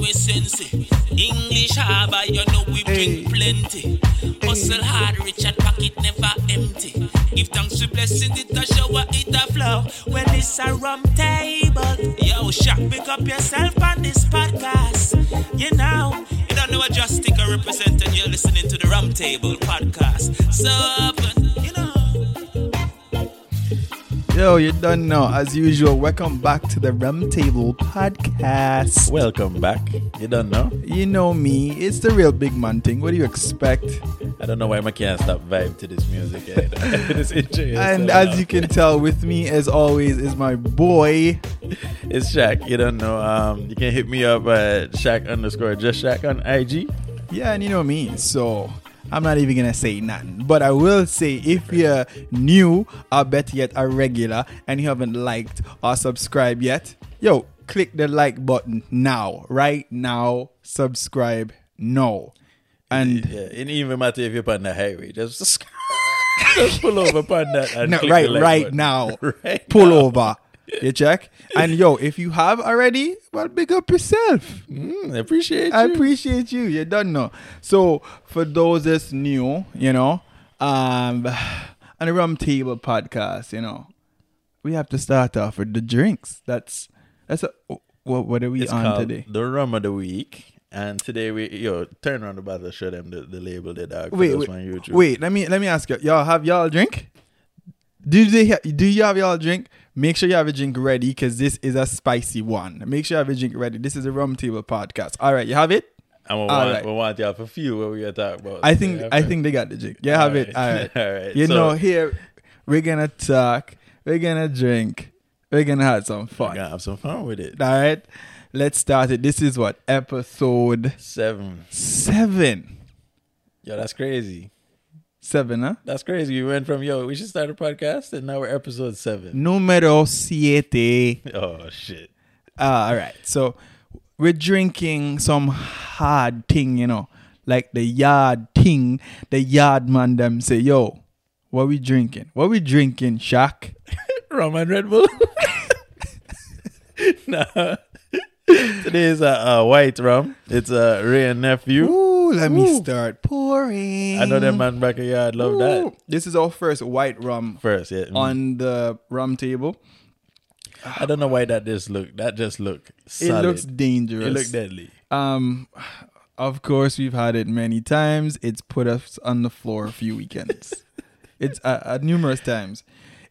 we. English harbor, you know we drink plenty. Hustle hard, rich and pocket never empty. Give thanks to blessings, it a shower, it a flow. Well, it's a rum table. Yo, Shaq, pick up yourself on this podcast. You know, you don't know what just stick a representing. You're listening to the Rum Table podcast. So often, you know. Yo, you don't know. As usual, welcome back to the Rum Table Podcast. Welcome back. You don't know? You know me, it's the real big man thing. What do you expect? I don't know why I can't stop vibe to this music. eh? this intro And as loud. you can tell, with me as always is my boy. it's Shaq. You don't know. Um, you can hit me up at Shaq underscore just Shaq on IG. Yeah, and you know me, so I'm not even gonna say nothing. But I will say if you're new or better yet a regular and you haven't liked or subscribed yet, yo, click the like button now. Right now, subscribe now. And Yeah, it even matter if you're on the highway. Just, just pull over upon that. And no, click right right button. now. Right Pull now. over. You check? And yo, if you have already, well big up yourself. Mm, I appreciate you. I you. appreciate you. You don't know. So for those that's new, you know, um, on the Rum Table podcast, you know, we have to start off with the drinks. That's that's a, what what are we it's on today? the rum of the week. And today we yo turn around the bottle, show them the, the label, the dog. Wait, wait, on YouTube. wait. Let me let me ask you. Y'all have y'all drink? Do they do you have y'all drink? Make sure you have a drink ready because this is a spicy one. Make sure you have a drink ready. This is a Rum Table podcast. All right, you have it. And we All want, right. we want y'all for few what we gonna talk about. I think I think they got the drink. Yeah, have it. All right. All right. You So- know, here we're gonna talk. We're gonna drink. We're gonna have some fun. We're gonna have some fun with it. All right. Let's start it. This is what episode Seven. seven. Yo, that's crazy. Seven, huh? That's crazy. We went from yo, we should start a podcast, and now we're episode seven. Numero siete. Oh shit. Ah, all right. So we're drinking some hard thing, you know, like the yard thing. The yard man them say, "Yo, what we drinking? What we drinking, Shaq?" Rum and Red Bull. nah. Today is a, a white rum. It's a Wray and nephew. Ooh, let me start pouring. I know that man back a yard love that. This is our first white rum First, yeah. mm. on the rum table. I don't know why that just look. That just look. It looks dangerous. It look deadly. Um, of course, we've had it many times. It's put us on the floor a few weekends. It's uh, uh, numerous times.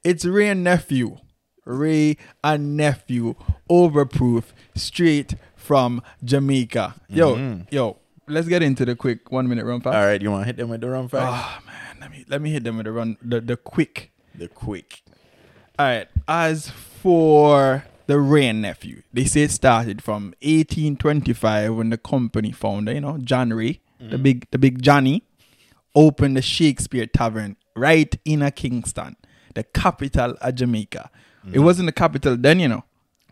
It's Wray and nephew, Wray and nephew, overproof, straight from Jamaica. Yo, yo, let's get into the quick one minute run fast. All right, you want to hit them with the run fact? Oh ah, man, let me let me hit them with the run the, the quick. the quick. All right. As for the Rain nephew, they say it started from 1825 when the company founder, you know, John Wray, the mm. big the big Johnny, opened the Shakespeare Tavern right in a Kingston, the capital of Jamaica. It mm. wasn't the capital then, you know.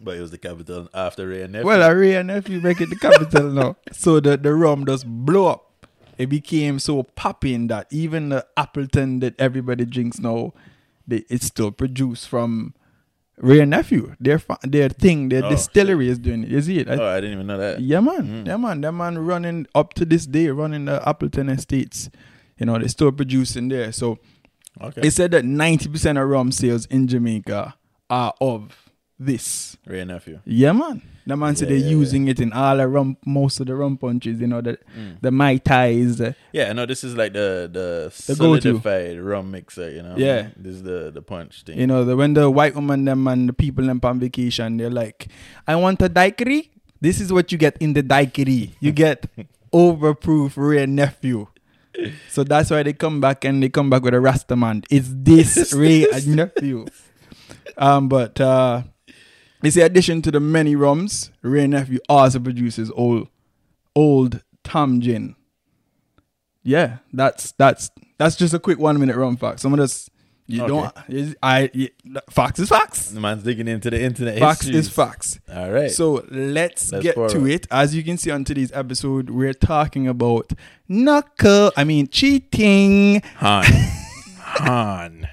But it was the capital after Wray and Nephew. Well, a Wray nephew make it the capital now. So the, the rum just blow up. It became so popping that even the Appleton that everybody drinks now, they, it's still produced from Wray and Nephew. Their their thing, their Oh, distillery is doing it. You see it? oh, I didn't even know that. yeah, man. Mm. Yeah, man. That man running up to this day, running the Appleton Estates. You know, they're still producing there. So Okay. it said that 90% of rum sales in Jamaica are of this. Wray Nephew. Yeah, man. The man said Yeah, they're yeah, using it in all the rum, most of the rum punches. You know the the mai tais. uh, Yeah, no, this is like the the, The go-to. solidified rum mixer, you know. Yeah. This is the the punch thing. You know the when the white woman them and the people them on vacation, they're like, "I want a daiquiri." This is what you get in the daiquiri. You get overproof Wray nephew. So that's why they come back and they come back with a Rastaman. It's this Wray nephew. Um, but uh, it's the addition to the many rums. Wray nephew also produces old, old Tom gin. Yeah, that's that's that's just a quick one minute rum fact. Some of this you Okay. don't. I you, facts is facts. the man's digging into the internet. Facts histories. is facts. All right. So let's, Let's get to it. As you can see on today's episode, we're talking about knuckle. I mean cheating, Han. Han.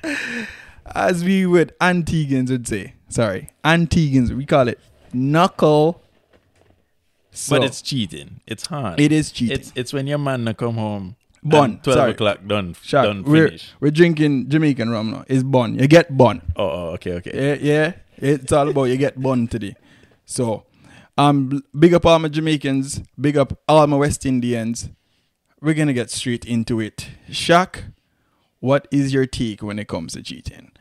as we would Antiguans would say. Sorry, Antiguans. We call it knuckle. So, but it's cheating. It's hard. It is cheating. It's it's when your man come home. Bun, and Twelve sorry. o'clock done. Shaq, done we're we're drinking Jamaican rum now. It's bun. You get bun. Oh, oh, okay, okay. Yeah, yeah. It's all about you get bun today. So, um, big up all my Jamaicans. Big up all my West Indians. We're gonna get straight into it. Shaq, what is your take when it comes to cheating?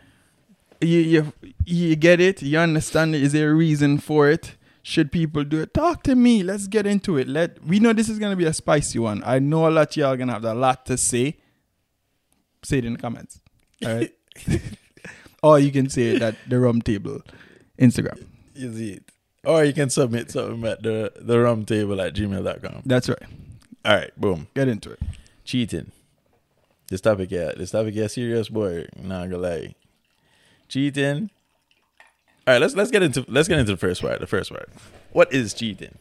You you you get it? You understand it? Is there a reason for it? Should people do it? Talk to me. Let's get into it. Let we know this is gonna be a spicy one. I know a lot of y'all gonna have a lot to say. Say it in the comments. All right. or you can say it at the rum table Instagram. You see it. Or you can submit something at the the rum table at gmail.com. That's right. All right, boom. Get into it. Cheating. This topic, yeah. This topic, yeah, serious boy. Not gonna lie. Cheating. All right, let's let's get into let's get into the first part. The first part. What is cheating?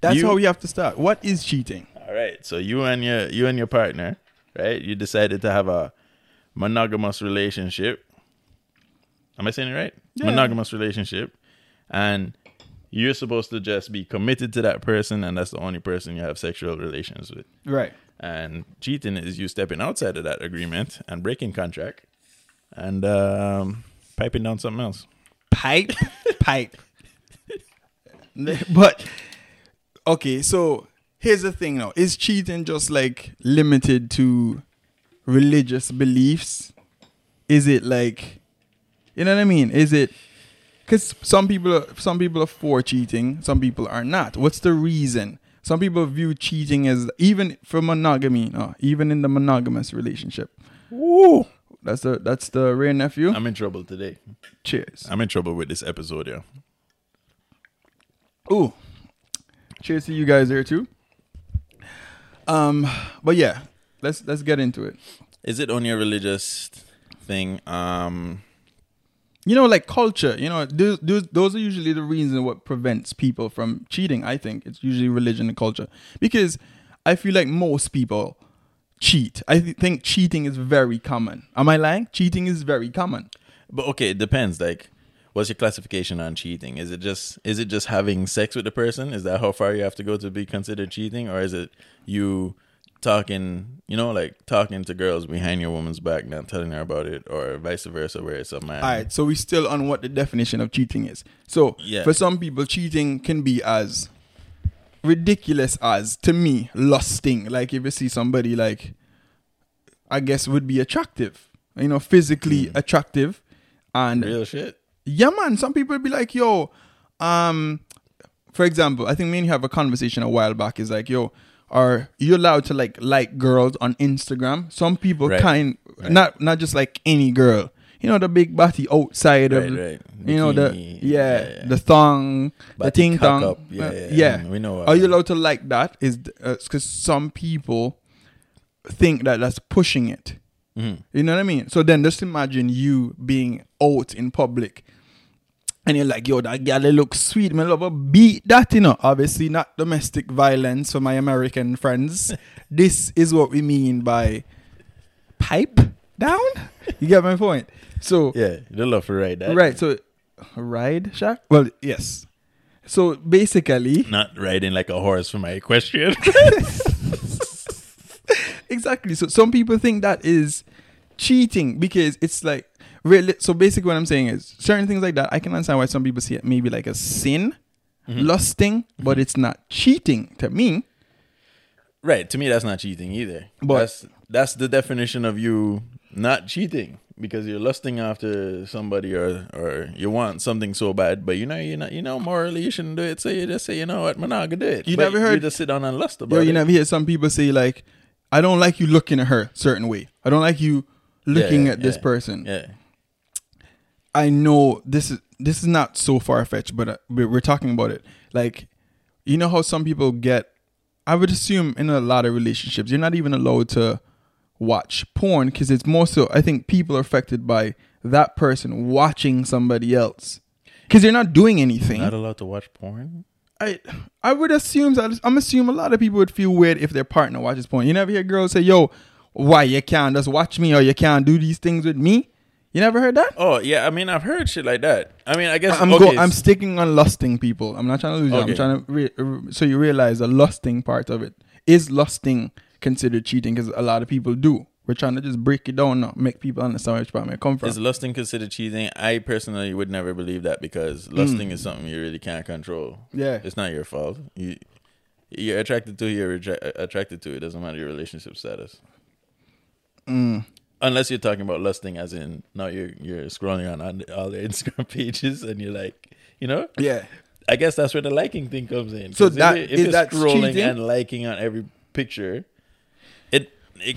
That's You- how we have to start. What is cheating? All right. So you and your you and your partner, right? You decided to have a monogamous relationship. Am I saying it right? Yeah. Monogamous relationship, and you're supposed to just be committed to that person, and that's the only person you have sexual relations with. Right. And cheating is you stepping outside of that agreement and breaking contract, and um, piping down something else. Pipe. Pipe. but okay, so here's the thing now. Is cheating just like limited to religious beliefs? Is it like you know what I mean? Is it because some people are, some people are for cheating, some people are not. What's the reason? Some people view cheating as even for monogamy, no, even in the monogamous relationship. Woo! That's the that's the Wray nephew. I'm in trouble today. Cheers. I'm in trouble with this episode, yeah. Ooh. Cheers to you guys there too. Um, but yeah, let's let's get into it. Is it only a religious thing? Um, You know, like culture. You know, those those, those are usually the reason what prevents people from cheating. I think it's usually religion and culture because I feel like most people cheat. I th- think cheating is very common. Am I lying? Cheating is very common. but okay, it depends. Like, what's your classification on cheating? Is it just is it just having sex with the person? Is that how far you have to go to be considered cheating, or is it you talking, you know, like talking to girls behind your woman's back, not telling her about it, or vice versa, where it's a man? All right, so we still on what the definition of cheating is. So Yeah. for some people, cheating can be as ridiculous as to me lusting. Like if you see somebody like, I guess would be attractive, you know, physically attractive, and Real shit. yeah, man. Some people be like, yo, um, for example, I think me and you have a conversation a while back. Is like, yo, are you allowed to like like girls on Instagram? Some people Right. kind Right. not not just like any girl. You know the big body outside of, Right, right. you know the yeah, yeah, yeah. the thong, the Body ting thong. up. Yeah, Uh, yeah, yeah. mm, we know Are you allowed to like that? Is because some people think that that's pushing it. Mm-hmm. You know what I mean? So then just imagine you being out in public and you're like, yo, that girl they look sweet. Me love. Beat that, you know. Obviously not domestic violence for my American friends. this is what we mean by pipe down. You get my point? So Yeah, they love to ride that. right, so ride, Shaq? Well, yes. So basically Not riding like a horse for my equestrian. exactly. So some people think that is cheating because it's like really. So basically, what I'm saying is certain things like that. I can understand why some people see it maybe like a sin, Mm-hmm. lusting, but it's not cheating to me. right. To me, that's not cheating either. But- that's that's the definition of you not cheating because you're lusting after somebody or or you want something so bad, but you know you know you know morally you shouldn't do it. So you just say you know what, man, I could do it. You But never heard- You just sit down and lust about Yo, it. you never hear some people say like, "I don't like you looking at her certain way. I don't like you looking yeah, at this yeah. person." Yeah. I know this is this is not so far fetched, but uh, we're talking about it. Like, you know how some people get. I would assume in a lot of relationships, you're not even allowed to watch porn because it's more so. I think people are affected by that person watching somebody else because they're not doing anything. Not allowed to watch porn. I I would assume that I'm assuming a lot of people would feel weird if their partner watches porn. You never hear girls say, "Yo, why you can't just watch me or you can't do these things with me." You never heard that? Oh yeah, I mean I've heard shit like that. I mean I guess I'm okay, go, I'm sticking on lusting people. I'm not trying to lose you. I'm trying to re- re- so you realize the lusting part of it is lusting considered cheating because a lot of people do. We're trying to just break it down now, make people understand which part I come from. Is lusting considered cheating? I personally would never believe that because lusting is something you really can't control. Mm. Yeah. it's not your fault. You you're attracted to you're reja- attracted to. It doesn't matter your relationship status. Mm. Unless you're talking about lusting, as in now you're you're scrolling on, on all their Instagram pages and you're like, you know, yeah, I guess that's where the liking thing comes in. So if that- you- if is you're that scrolling cheating? and liking on every picture, it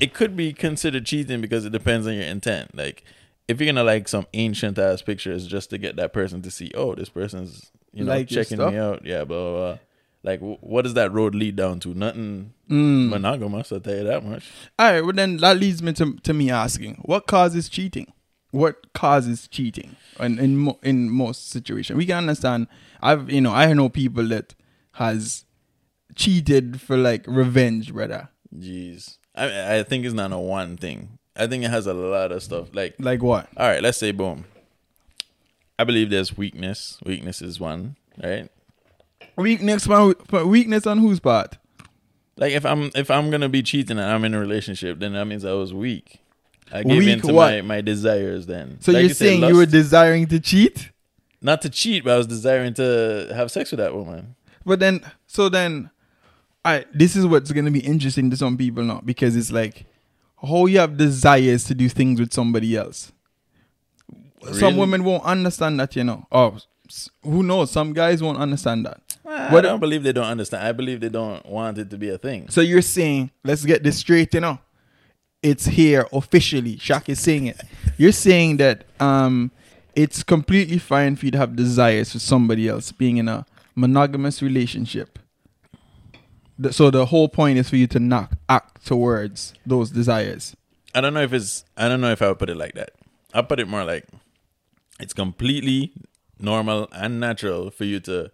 it could be considered cheating because it depends on your intent. Like if you're gonna like some ancient ass pictures just to get that person to see, oh, this person's you know Like checking me out, yeah, blah blah. blah. Like, wh- what does that road lead down to? Nothing Mm. monogamous. I'll tell you that much. All right, well then that leads me to, to me asking, what causes cheating? What causes cheating in in, mo- in most situations? We can understand. I've you know I know people that has cheated for like revenge, brother. Jeez, I I think it's not a one thing. I think it has a lot of stuff. Like Like what? All right, let's say boom. I believe there's weakness. Weakness is one, right? Weakness on weakness on whose part? Like if I'm if I'm gonna be cheating and I'm in a relationship, then that means I was weak. I gave Weak in to what? my, my desires then. So Like you're you saying you were desiring to cheat, not to cheat, but I was desiring to have sex with that woman. but then so then, I this is what's gonna be interesting to some people now because it's like how you have desires to do things with somebody else. Some women won't understand that, you know. Oh, who knows? Some guys won't understand that. I What- don't believe they don't understand. I believe they don't want it to be a thing. So you're saying, let's get this straight, you know. It's here officially. Shaq is saying it. You're saying that um it's completely fine for you to have desires for somebody else being in a monogamous relationship. So the whole point is for you to not act towards those desires. I don't know if it's I don't know if I would put it like that. I'll put it more like it's completely normal and natural for you to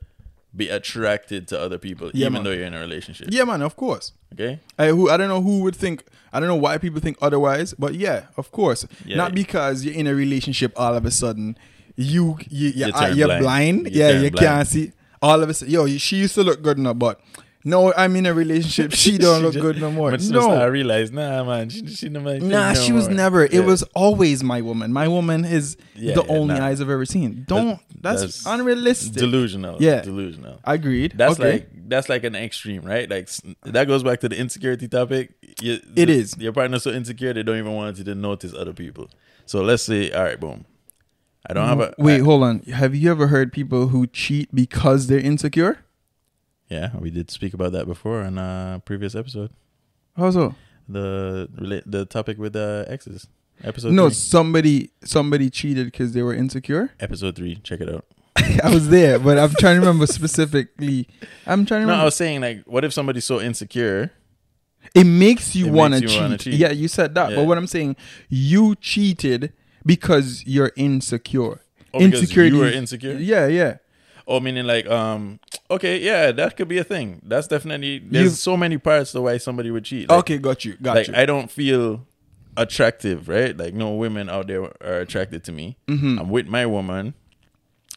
be attracted to other people, Yeah, even man. though you're in a relationship. Yeah, man, of course. Okay. I who I don't know who would think I don't know why people think otherwise, but yeah, of course. Yeah. Not because you're in a relationship all of a sudden you you you're, You uh, you're blind. blind. You yeah, you blind. can't see all of a sudden. Yo, she used to look good enough, but no, I'm in a relationship. She don't look just- good no more. no, I No. realized, nah, man, she she never. Nah, she was never. It was always my woman. My woman is Yeah, the yeah, only nah. eyes I've ever seen. Don't That's unrealistic. Delusional. Yeah. Delusional. Agreed. That's Okay. like that's like an extreme, right? Like that goes back to the insecurity topic. You, It the- is. Your partner's so insecure they don't even want you to notice other people. So let's say, all right, boom. I don't have mm-hmm. a Wait, I- hold on. Have you ever heard people who cheat because they're insecure? Yeah, we did speak about that before in a previous episode. How so? The the topic with the exes. Episode No, three. somebody somebody cheated because they were insecure. Episode three. Check it out. I was there, but I'm trying to remember specifically. I'm trying to No, remember. I was saying like, what if somebody's so insecure? it makes you It want to makes you wanna cheat. cheat. Yeah, you said that. Yeah. But what I'm saying, you cheated because you're insecure. Oh, because you were insecure? Yeah, yeah. Oh, meaning like, um, okay, yeah, that could be a thing. That's definitely there's You- so many parts to why somebody would cheat. Like, okay, got you. Got like you. I don't feel attractive, right? Like no women out there are attracted to me. Mm-hmm. I'm with my woman.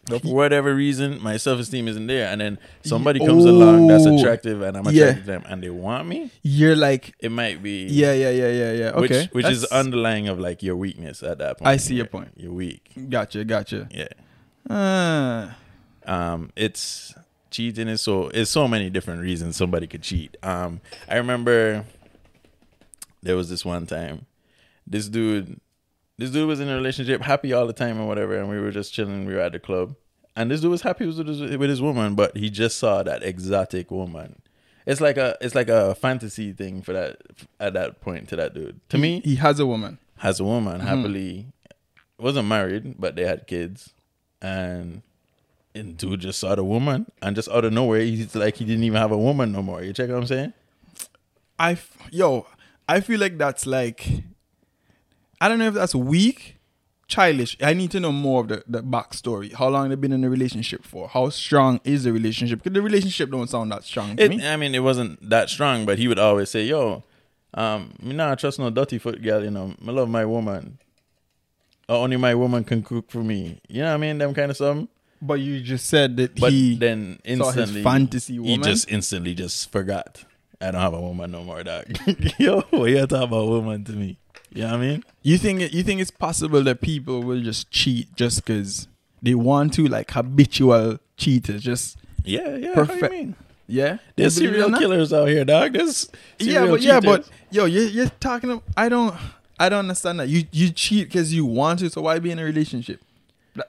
But for whatever reason, my self esteem isn't there, and then somebody comes along that's Oh. attractive, and I'm Yeah. attracted to them, and they want me. you're like, It might be yeah, yeah, yeah, yeah, yeah. Okay, which which is underlying of like your weakness at that point. I see your point. You're weak. Gotcha, gotcha. Yeah. Ah. um it's cheating is so it's so many different reasons somebody could cheat. Um i remember there was this one time this dude this dude was in a relationship happy all the time and whatever and we were just chilling we were at the club. And this dude was happy with his, with his woman but he just saw that exotic woman. It's like a it's like a fantasy thing for that at that point to that dude. To me he has a woman. has a Mm-hmm. woman happily. Wasn't married but they had kids. And and dude just saw the woman and just out of nowhere he's like he didn't even have a woman no more you check what i'm saying I f- yo, I feel like that's like, I don't know if that's weak, childish. I need to know more of the, the backstory. How long they've been in a relationship for? How strong is the relationship? Because the relationship don't sound that strong to it, me. i mean it wasn't that strong but he would always say yo um me not trust no dirty foot girl you know i love my woman only my woman can cook for me you know what i mean them kind of something But you just said that but he then instantly fantasy he just instantly just forgot i don't have a woman no more dog yo what you talking about woman to me you know what i mean You think you think it's possible that people will just cheat just because they want to, like habitual cheaters? Just Yeah, yeah. Perfect. you mean? yeah, There's serial killers out here, dog. There's Yeah, but yeah, but yo, you're, you're talking. Of, I don't, I don't understand that. You you cheat because you want to. So why be in a relationship?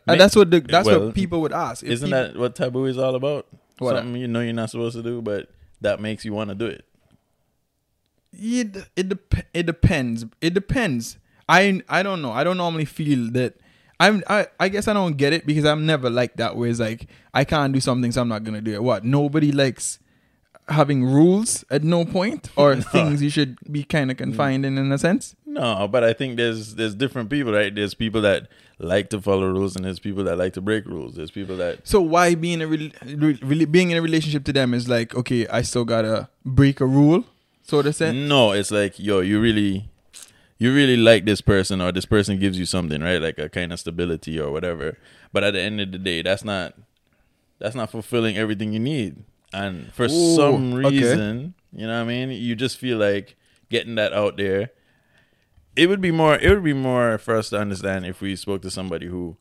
Ma- that's what the, that's well, what people would ask. If isn't people- that what taboo is all about? What? Something you know you're not supposed to do, but that makes you want to do it. it it, dep- it depends. It depends. I I don't know. I don't normally feel that. I'm I, I guess I don't get it because I'm never like that. Where it's like I can't do something, so I'm not gonna do it. What? Nobody likes having rules at no point or things you should be kind of confined in in a sense. No, but I think there's there's different people, right? There's people that like to follow rules, and there's people that like to break rules. There's people that So why being a re- re- really being in a relationship to them is like okay, I still gotta break a rule, so to say. no, it's like yo, you really, you really like this person, or this person gives you something, right? Like a kind of stability or whatever. But at the end of the day, that's not that's not fulfilling everything you need. And for Ooh, some okay. reason, you know what I mean, you just feel like getting that out there. It would be more. It would be more for us to understand if we spoke to somebody who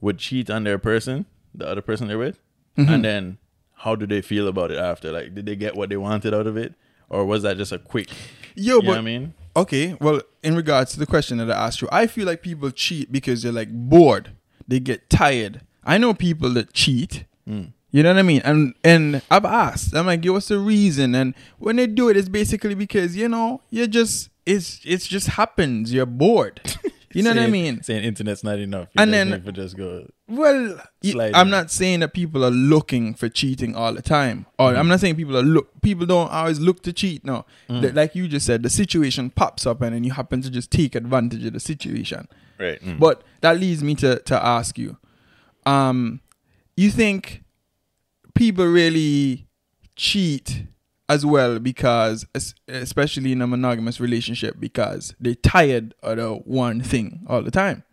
would cheat on their person, the other person they're with, Mm-hmm. and then how do they feel about it after? Like, did they get what they wanted out of it, or was that just a quick? Yo, you but know what I mean? Okay, well, in regards to the question that I asked you, I feel like people cheat because they're like bored. They get tired. I know people that cheat. You know what I mean? And and I've asked. I'm like, yo, what's the reason? And when they do it, it's basically because you know you're just it's it's just happens. You're bored. You know what I mean? Saying internet's not enough, you And then- to just go. Well, Slide I'm not saying that people are looking for cheating all the time, or I'm not saying people are look. People don't always look to cheat. No, The- like you just said, the situation pops up, and then you happen to just take advantage of the situation. Right. mm. But that leads me to to ask you, um, you think people really cheat as well because, especially in a monogamous relationship, because they're tired of the one thing all the time?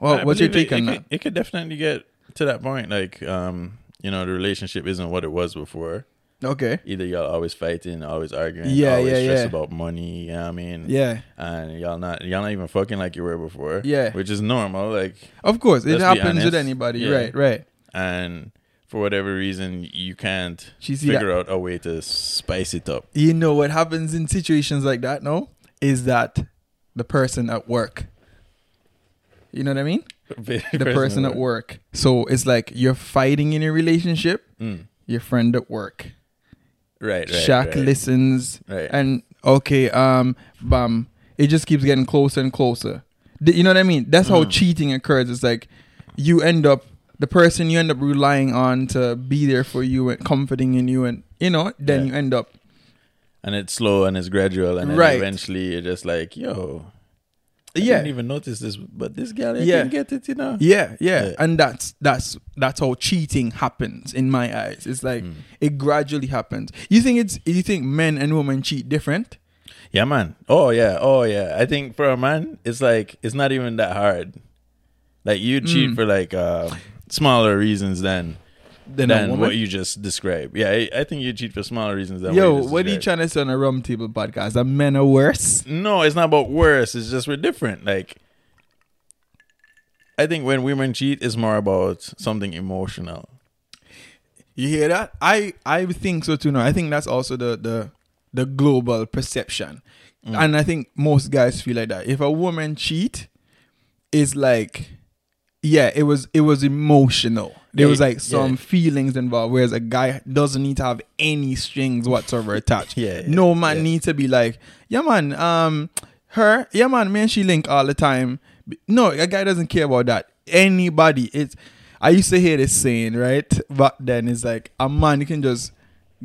Well, I what's your take it, on it that? Could, it could definitely get to that point. Like, um, you know, the relationship isn't what it was before, Okay. Either y'all always fighting, always arguing, Yeah, always yeah, stressed yeah. about money. You know what I mean? Yeah. And y'all not y'all not even fucking like you were before. Yeah. Which is normal. Like Of course, it happens with anybody. Yeah. Right, right. and for whatever reason you can't She see figure out a way to spice it up. You know what happens in situations like that, no? Is that the person at work. You know what I mean? The person at work. So it's like you're fighting in a relationship, Mm. your friend at work. Right, right. Shaq right. listens Right. and okay, um, bam, it just keeps getting closer and closer. You know what I mean? That's Mm. how cheating occurs. It's like you end up the person you end up relying on to be there for you and comforting in you, and you know, then Yeah. you end up and it's slow and it's gradual and then Right. eventually you're just like, yo, I yeah, didn't even notice this, but this guy I Yeah. can get it, you know. Yeah, yeah, Yeah. and that's that's that's how cheating happens in my eyes. It's like Mm. it gradually happens. You think it's you think men and women cheat different? Yeah, man. Oh yeah, oh yeah. I think for a man, it's like it's not even that hard. Like you Mm. cheat for like uh, smaller reasons than Than than what you just described. Yeah, I, I think you cheat for smaller reasons than Yo, what, you just what are you trying to say on a rum table podcast? That men are worse? No, it's not about worse. It's just we're different. Like, I think when women cheat, it's more about something emotional. You hear that? I I think so too. Now I think that's also the the the global perception, Mm. and I think most guys feel like that. If a woman cheat, it's like, yeah, it was it was emotional. There Yeah, was like some yeah. feelings involved, whereas a guy doesn't need to have any strings whatsoever attached. Yeah, yeah, no man needs to be like, yeah, man, um, her, yeah, man, me and she link all the time. No, a guy doesn't care about that. Anybody, it's. I used to hear this saying, right? But then it's like a man you can just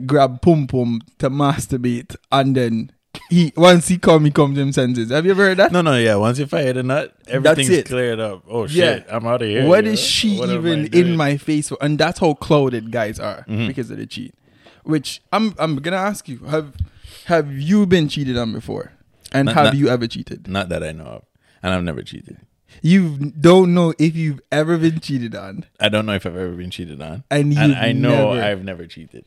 grab pum pum to masturbate, and then he once he come, he comes to him senses. Have you ever heard that? No, no, yeah. Once you fire a nut, everything's cleared up. Oh Yeah. shit, I'm out of here. What is she What even in my face for? And that's how clouded guys are Mm-hmm. because of the cheat. Which I'm I'm gonna ask you have have you been cheated on before? And Not- have not- you ever cheated? Not that I know of, and I've never cheated. You don't know if you've ever been cheated on. I don't know if I've ever been cheated on, And and I know never- I've never cheated,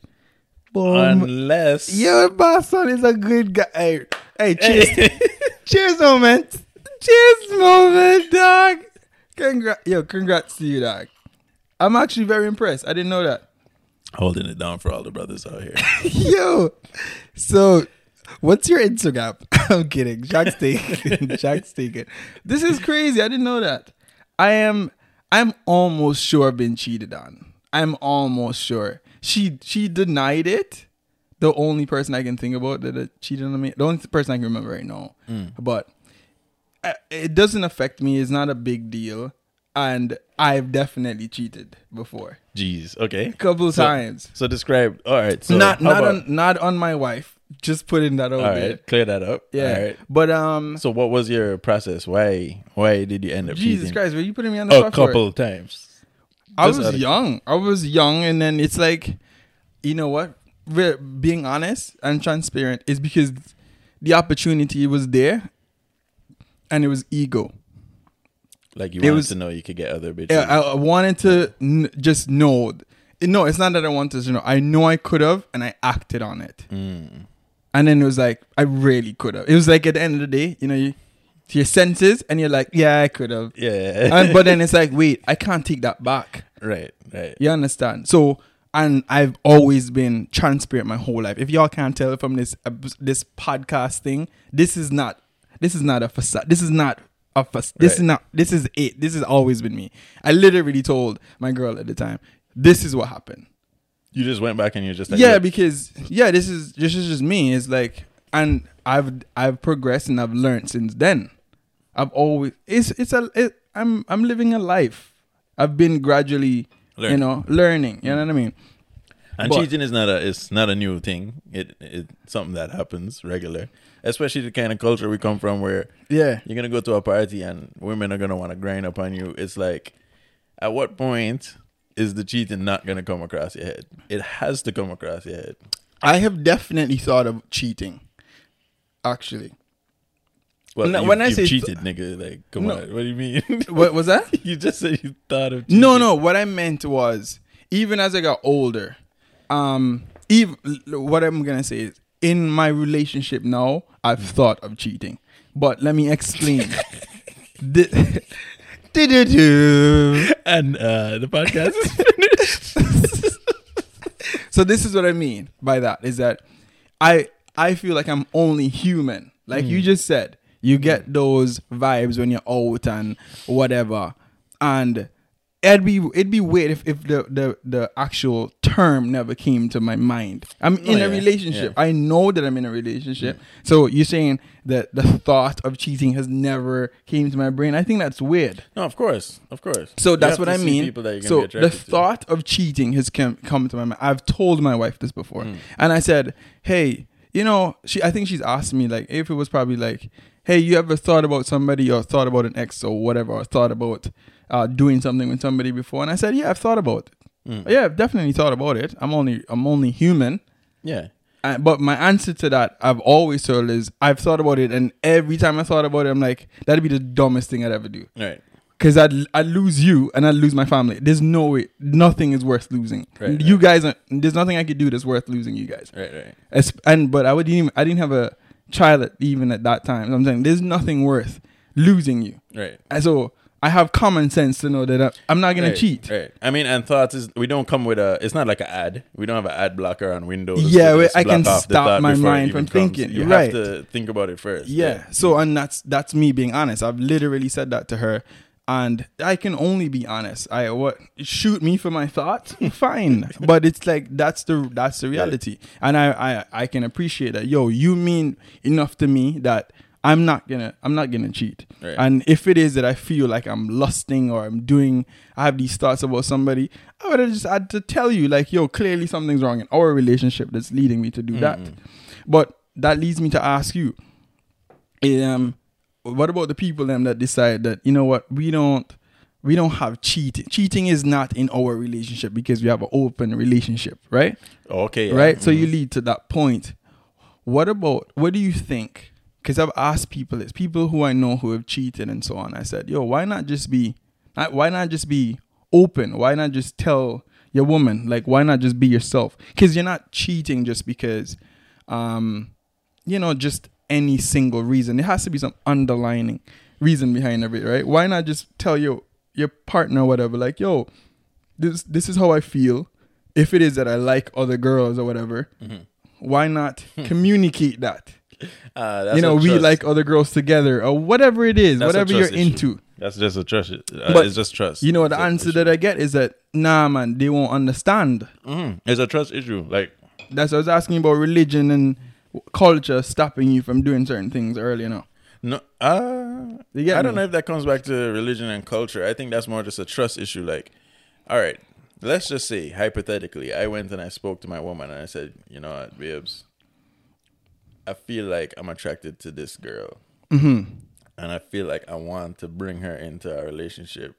Boom. unless Your Boston is a good guy. Hey, hey cheers. cheers moment. Cheers moment, dog. Congrats. Yo, congrats to you, dog. I'm actually very impressed. I didn't know that. holding it down for all the brothers out here. Yo. So, what's your Instagram? I'm kidding. Jack's taking. Jack's taking. This is crazy. I didn't know that. I am. I'm almost sure I've been cheated on. I'm almost sure. She she denied it. The only person I can think about that uh, cheated on me. The only person I can remember right now. But uh, it doesn't affect me. It's not a big deal. And I've definitely cheated before, Jeez. Okay. a couple So- times. So describe. All right. So not not about- on not on my wife. Just putting that out All there. Clear that up. Yeah. All right. But um, So what was your process? Why why did you end up Jesus cheating? Christ, were you putting me on the A couple times. I was young. I was young, and then it's like, you know what? Re- being honest and transparent is because the opportunity was there, and it was ego. Like you It wanted was- to know you could get other bitches. Yeah, I, I wanted to n- just know. No, it's not that I wanted to know. I know I could have, and I acted on it. Mm. And then it was like, I really could have. It was like at the end of the day, you know, you to your senses, and you're like, yeah, I could have. yeah. and, but then it's like, wait, I can't take that back. right. Right. You understand? So, and I've always been transparent my whole life. If y'all can't tell from this uh, this podcast thing, this is not this is not a facade. This is not a facade. This is not. This is it. This has always been me. I literally told my girl at the time, "This is what happened." You just went back and you're just like, yeah, look, because yeah, this is this is just me. It's like, and I've I've progressed and I've learned since then. I've always it's it's a it, I'm I'm living a life. I've been gradually, you know, learning. You know what I mean? and but- cheating is not a it's not a new thing. It it's something that happens regular. Especially the kind of culture we come from where Yeah. you're gonna go to a party and women are gonna want to grind up on you. It's like, at what point is the cheating not gonna come across your head? It has to come across your head. I have definitely thought of cheating. Actually, Well, No, you, when I say cheated, nigga, like, come No. on, what do you mean? what was that? you just said you thought of cheating. No, no. What I meant was, even as I got older, um, even what I'm gonna say is in my relationship now, I've thought of cheating. But let me explain. Di-di-do. And uh, the podcast is so this is what I mean by that is that I I feel like I'm only human. Like you just said, you get those vibes when you're out and whatever. And it'd be it'd be weird if, if the, the the actual term never came to my mind. I'm in yeah, a relationship. yeah. I know that I'm in a relationship. So you're saying that the thought of cheating has never came to my brain. I think that's weird. no, of course, of course. So You that's what I mean. People that you're So the to. thought of cheating has come, come to my mind. I've told my wife this before, Hmm. and I said, "Hey, you know," she. I think she's asked me like if it was probably like, "Hey, you ever thought about somebody or thought about an ex or whatever, or thought about uh, doing something with somebody before?" And I said, "Yeah, I've thought about it. Hmm. Yeah, I've definitely thought about it. I'm only I'm only human." yeah, Uh, but my answer to that, I've always told is I've thought about it, and every time I thought about it, I'm like, that'd be the dumbest thing I'd ever do right. because I'd I'd lose you and I'd lose my family. There's no way, nothing is worth losing. Right, you right. guys, are, there's nothing I could do that's worth losing you guys. Right, right. Es- and but I would even I didn't have a child even at that time. I'm saying there's nothing worth losing you. Right. And so I have common sense to know that I'm not gonna right, cheat. Right. I mean, and thoughts is we don't come with a. It's not like an ad. We don't have an ad blocker on Windows. Yeah, I can block off the stop my mind from comes. thinking. You Right. have to think about it first. Yeah. So and that's that's me being honest. I've literally said that to her. And I can only be honest. I what shoot me for my thoughts, fine. but it's like that's the that's the reality. And I, I I can appreciate that. Yo, you mean enough to me that I'm not gonna I'm not gonna cheat. Right. And if it is that I feel like I'm lusting or I'm doing I have these thoughts about somebody, I would have just had to tell you, like, yo, clearly something's wrong in our relationship that's leading me to do that. But that leads me to ask you, um, what about the people them that decide that you know what we don't we don't have cheating. Cheating is not in our relationship because we have an open relationship, right? Okay. yeah. Right. So Mhm. you lead to that point. What about what do you think? Because I've asked people this, people who I know who have cheated and so on. I said, yo, why not just be, why not just be open? Why not just tell your woman, like, why not just be yourself? Because you're not cheating just because, um, you know, just any single reason. There has to be some underlining reason behind of it, right? Why not just tell your your partner or whatever, like, yo, this this is how I feel. If it is that I like other girls or whatever, why not communicate that? Uh, that's you know, we trust- like other girls together or whatever it is, that's whatever you're issue. into. That's just a trust. Uh, But it's just trust. You know, the answer that I get is that nah, man, they won't understand. Mhm. It's a trust issue. Like That's what I was asking about religion and culture stopping you from doing certain things earlier. Now, No, uh, yeah, I don't know if that comes back to religion and culture. I think that's more just a trust issue. Like, all right, let's just say hypothetically, I went and I spoke to my woman and I said, you know what, babes, I feel like I'm attracted to this girl, Mm-hmm. and I feel like I want to bring her into our relationship.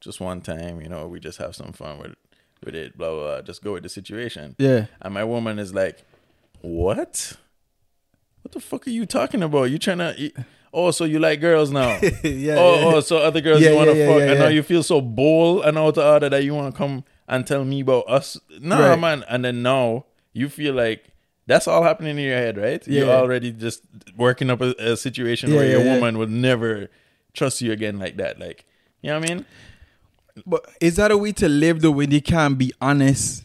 Just one time, you know, we just have some fun with with it. Blah blah. blah. Just go with the situation. yeah, And my woman is like, "What? What the fuck are you talking about? You trying to? Oh, so you like girls now? yeah, oh, oh, so other girls Yeah, you want to yeah, yeah, fuck, yeah, and now you feel so bold and out of order that you want to come and tell me about us? Nah, Right. man. And then now you feel like that's all happening in your head, right? You're Yeah. already just working up a, a situation Yeah, where your yeah, yeah. woman would never trust you again like that. Like, you know what I mean? But is that a way to live though when you can't be honest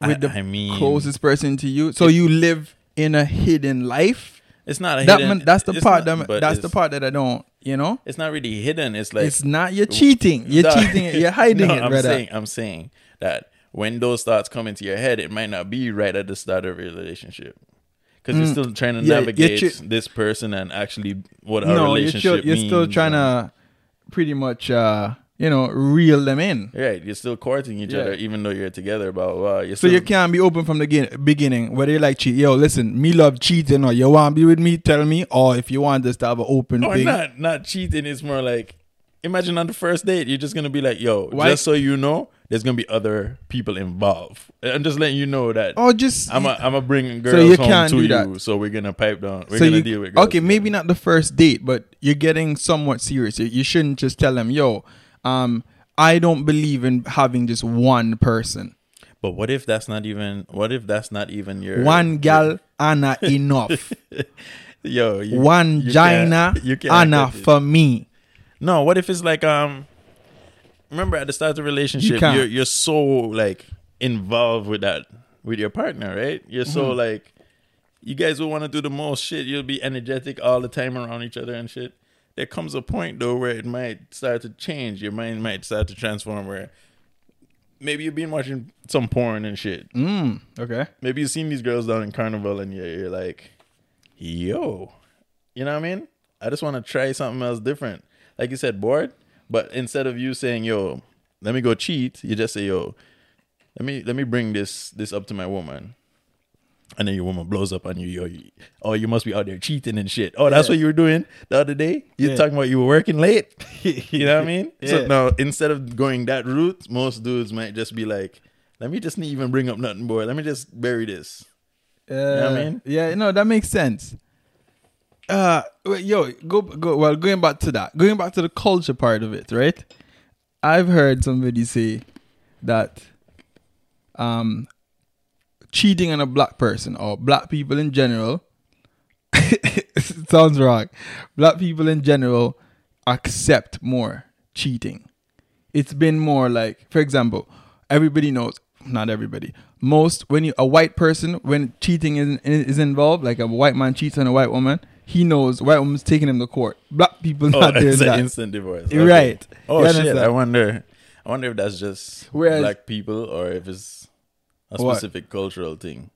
with I- the I mean- closest person to you? So you live in a hidden life. It's not a That hidden, man, that's the part not- that that's the part that I don't. You know, It's not really hidden. It's like it's not you're cheating. You're No. cheating. it. You're hiding No, it, I'm saying, I'm saying that when those thoughts come into your head, it might not be right at the start of your relationship. Because you're still trying to Mm. Yeah, navigate this person and actually what our no, you're relationship still you're still trying to pretty much uh you know reel them in. Right, you're still courting each Yeah. other even though you're together. Blah. Uh, blah. You're So you can't be open from the begin- beginning. Whether you like cheat, yo, listen, me love cheating or you want to be with me, tell me. Or if you want us to have an open or thing, not not cheating. It's more like imagine on the first date, you're just gonna be like, "Yo, Why- just so you know, there's gonna be other people involved." I'm just letting you know that. Oh, just I'm a, I'm a bring girls you home can't to do you, that. so we're gonna pipe down. We're so gonna you deal with girls. okay, maybe not the first date, but you're getting somewhat serious. You, you shouldn't just tell them, yo, um, I don't believe in having just one person. But what if that's not even? What if that's not even your One gal Anna enough. Yo, you, One you Gina can't- you can't Anna for me. No, what if it's like um remember at the start of the relationship you are you're so like involved with that with your partner, right? You're so Mm-hmm. like you guys will want to do the most shit. You'll be energetic all the time around each other and shit. There comes a point though where it might start to change. Your mind might start to transform where maybe you've been watching some porn and shit. Mm, okay. Maybe you've seen these girls down in carnival and you're, you're like, yo, you know what I mean? I just want to try something else different. Like you said, bored, but instead of you saying, yo, let me go cheat, you just say, yo, let me let me bring this this up to my woman. And then your woman blows up on you, yo, you- oh, you must be out there cheating and shit. Oh, that's what you were doing the other day? You're Yeah. talking about you were working late? you know what I mean? Yeah. So now instead of going that route, most dudes might just be like, let me just not even bring up nothing, boy. Let me just bury this. Uh, what I mean? Yeah, no, that makes sense. Uh, wait, yo, go go. Well, going back to that, going back to the culture part of it, right? I've heard somebody say that, um, cheating on a black person or black people in general. sounds wrong. Black people in general accept more cheating. It's been more like, for example, everybody knows, not everybody, most when you a white person when cheating is is involved, like a white man cheats on a white woman, he knows white woman's taking him to court. Black people Oh, not doing it's an that. instant divorce. Right. Oh shit! I wonder. I wonder if that's just Whereas- black people or if it's a What? specific cultural thing.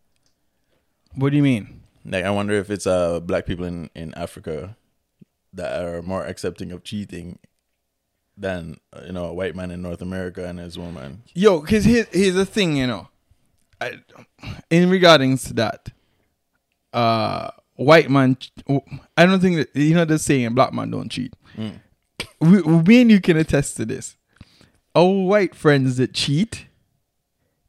What do you mean? Like I wonder if it's uh black people in in Africa that are more accepting of cheating than uh, you know a white man in North America and his woman. Yo, cause here, here's the thing, you know, I, in regardings to that, uh, white man, I don't think that you know the saying, black man don't cheat. We, we and you can attest to this. Our white friends that cheat,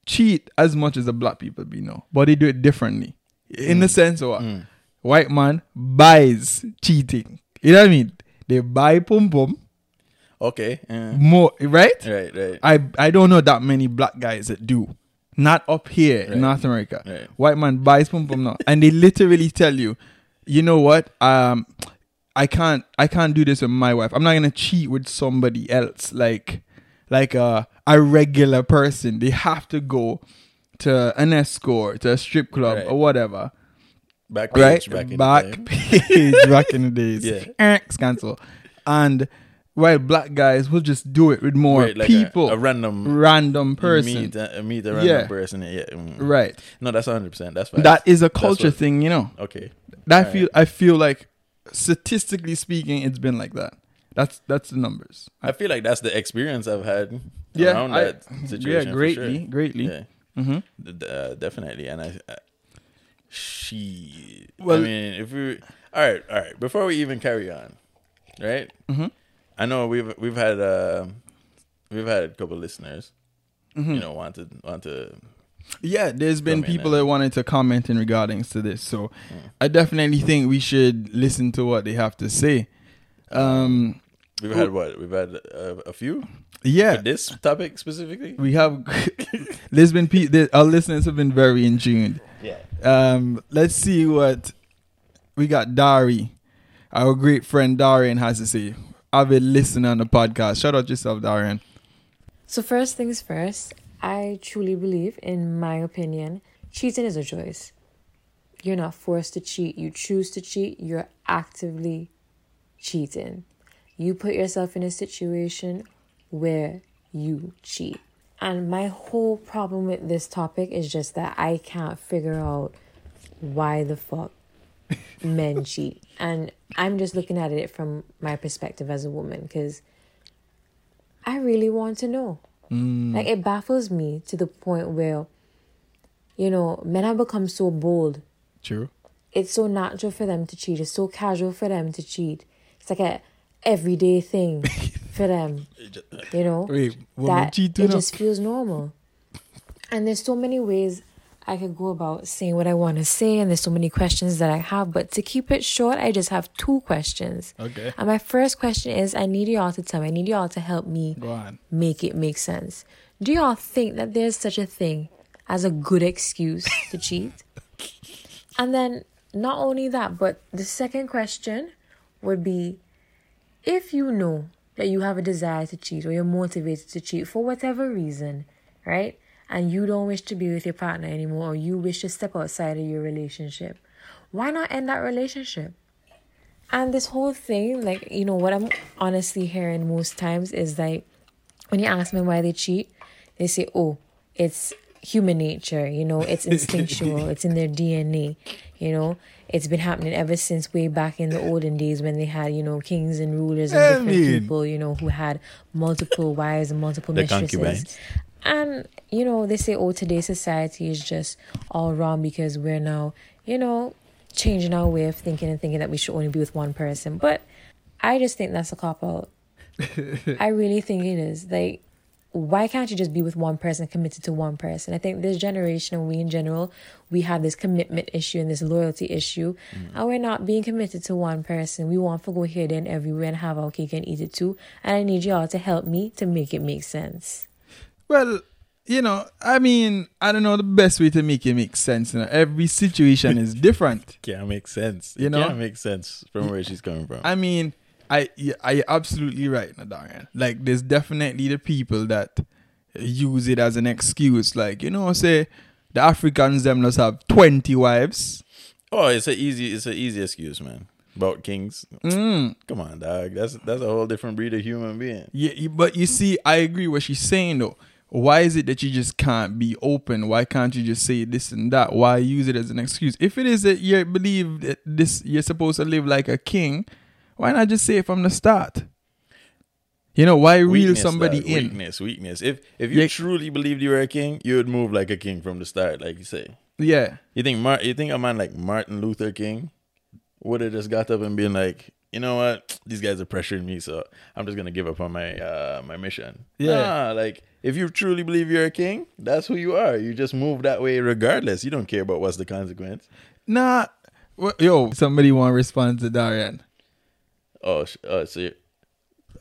cheat as much as the black people be know, but they do it differently. In the mm. sense of what? Mm. White man buys cheating. You know what I mean? They buy pum pum Okay. yeah. more, right? Right. Right. I I don't know that many black guys that do. Not up here in North America. Right. White man buys pum pum now, and they literally tell you, you know what? Um, I can't I can't do this with my wife. I'm not gonna cheat with somebody else like like a a regular person. They have to go to an escort, to a strip club Right. or whatever back right? back in back the day. page, back in the days. Yeah. Cancel. And while black guys will just do it with more Right, like people, a random- random person. meet a, meet a random Yeah. person. Yeah. mm. Right. No, that's hundred percent. That's fine. That is a culture what- thing, you know. Okay. That Alright. feel I feel like statistically speaking, it's been like that. That's that's the numbers. I feel like that's the experience I've had Yeah, around I- that situation. yeah, greatly, sure. greatly. Yeah. Mm-hmm. Uh, definitely. And I, uh, she. Well- I mean, if we, all right, all right. Before we even carry on, right? Mm-hmm. I know we've we've had uh, we've had a couple listeners, Mm-hmm. you know, want to want to. Yeah, there's been people that wanted to comment in regarding to this, so. I definitely think we should listen to what they have to say. Um, We've had what? We've had uh, a few. yeah, For this topic specifically. we have there's been pe- there, our listeners have been very in tune. Yeah. Um, let's see what we got. Dari, our great friend Darian has to say. I've been listening on the podcast. Shout out yourself, Darian. So, first things first, I truly believe, in my opinion, cheating is a choice. You're not forced to cheat. You choose to cheat, you're actively cheating. You put yourself in a situation where you cheat. And my whole problem with this topic is just that I can't figure out why the fuck men cheat. And I'm just looking at it from my perspective as a woman because I really want to know. Mm. Like it baffles me to the point where, you know, men have become so bold. True. It's so natural for them to cheat. It's so casual for them to cheat. It's like a everyday thing for them. You know, Wait, that it just feels normal. And there's so many ways I could go about saying what I want to say, and there's so many questions that I have. But to keep it short, I just have two questions. Okay. And my first question is I need y'all to tell me, I need y'all to help me Go on. make it make sense. Do y'all think that there's such a thing as a good excuse to cheat. And then not only that, but the second question would be if you know that you have a desire to cheat or you're motivated to cheat for whatever reason, right? And you don't wish to be with your partner anymore or you wish to step outside of your relationship, why not end that relationship? And this whole thing, like, you know, what I'm honestly hearing most times is like when you ask men why they cheat, they say, oh, it's human nature, you know, it's instinctual, it's in their DNA, you know, it's been happening ever since way back in the olden days when they had, you know, kings and rulers and I different mean- people, you know, who had multiple wives and multiple The mistresses. concubines. And, you know, they say, oh, today's society is just all wrong because we're now, you know, changing our way of thinking and thinking that we should only be with one person. But I just think that's a cop out. I really think it is. Like, why can't you just be with one person, committed to one person? I think this generation and we in general, we have this commitment issue and this loyalty issue, mm. and we're not being committed to one person. We want to go here, there, and everywhere and have our cake and eat it too. And I need y'all to help me to make it make sense. Well, you know, I mean, I don't know the best way to make it make sense. You know, every situation is different. Can't make sense. You know? can't make sense from where she's coming from. I mean, I I absolutely right, Nadarian. Like, there's definitely the people that use it as an excuse. Like, you know, say the Africans them have twenty wives. oh, it's a easy, it's an easy excuse, man. About kings. Mm. Come on, dog. That's that's a whole different breed of human being. Yeah, but you see, I agree what she's saying though. Why is it that you just can't be open? Why can't you just say this and that? Why use it as an excuse? If it is that you believe that this you're supposed to live like a king, why not just say it from the start? You know, why reel Weakness, somebody dog. in? Weakness, weakness. If if you Yeah. truly believed you were a king, you would move like a king from the start, like you say. Yeah. You think Mar- you think a man like Martin Luther King would have just got up and been like, you know what, these guys are pressuring me, so I'm just gonna give up on my uh my mission. Yeah. Nah, like if you truly believe you're a king, that's who you are. You just move that way regardless. You don't care about what's the consequence. Nah. Well, yo, somebody want to respond to Darian. Oh, sh- oh, so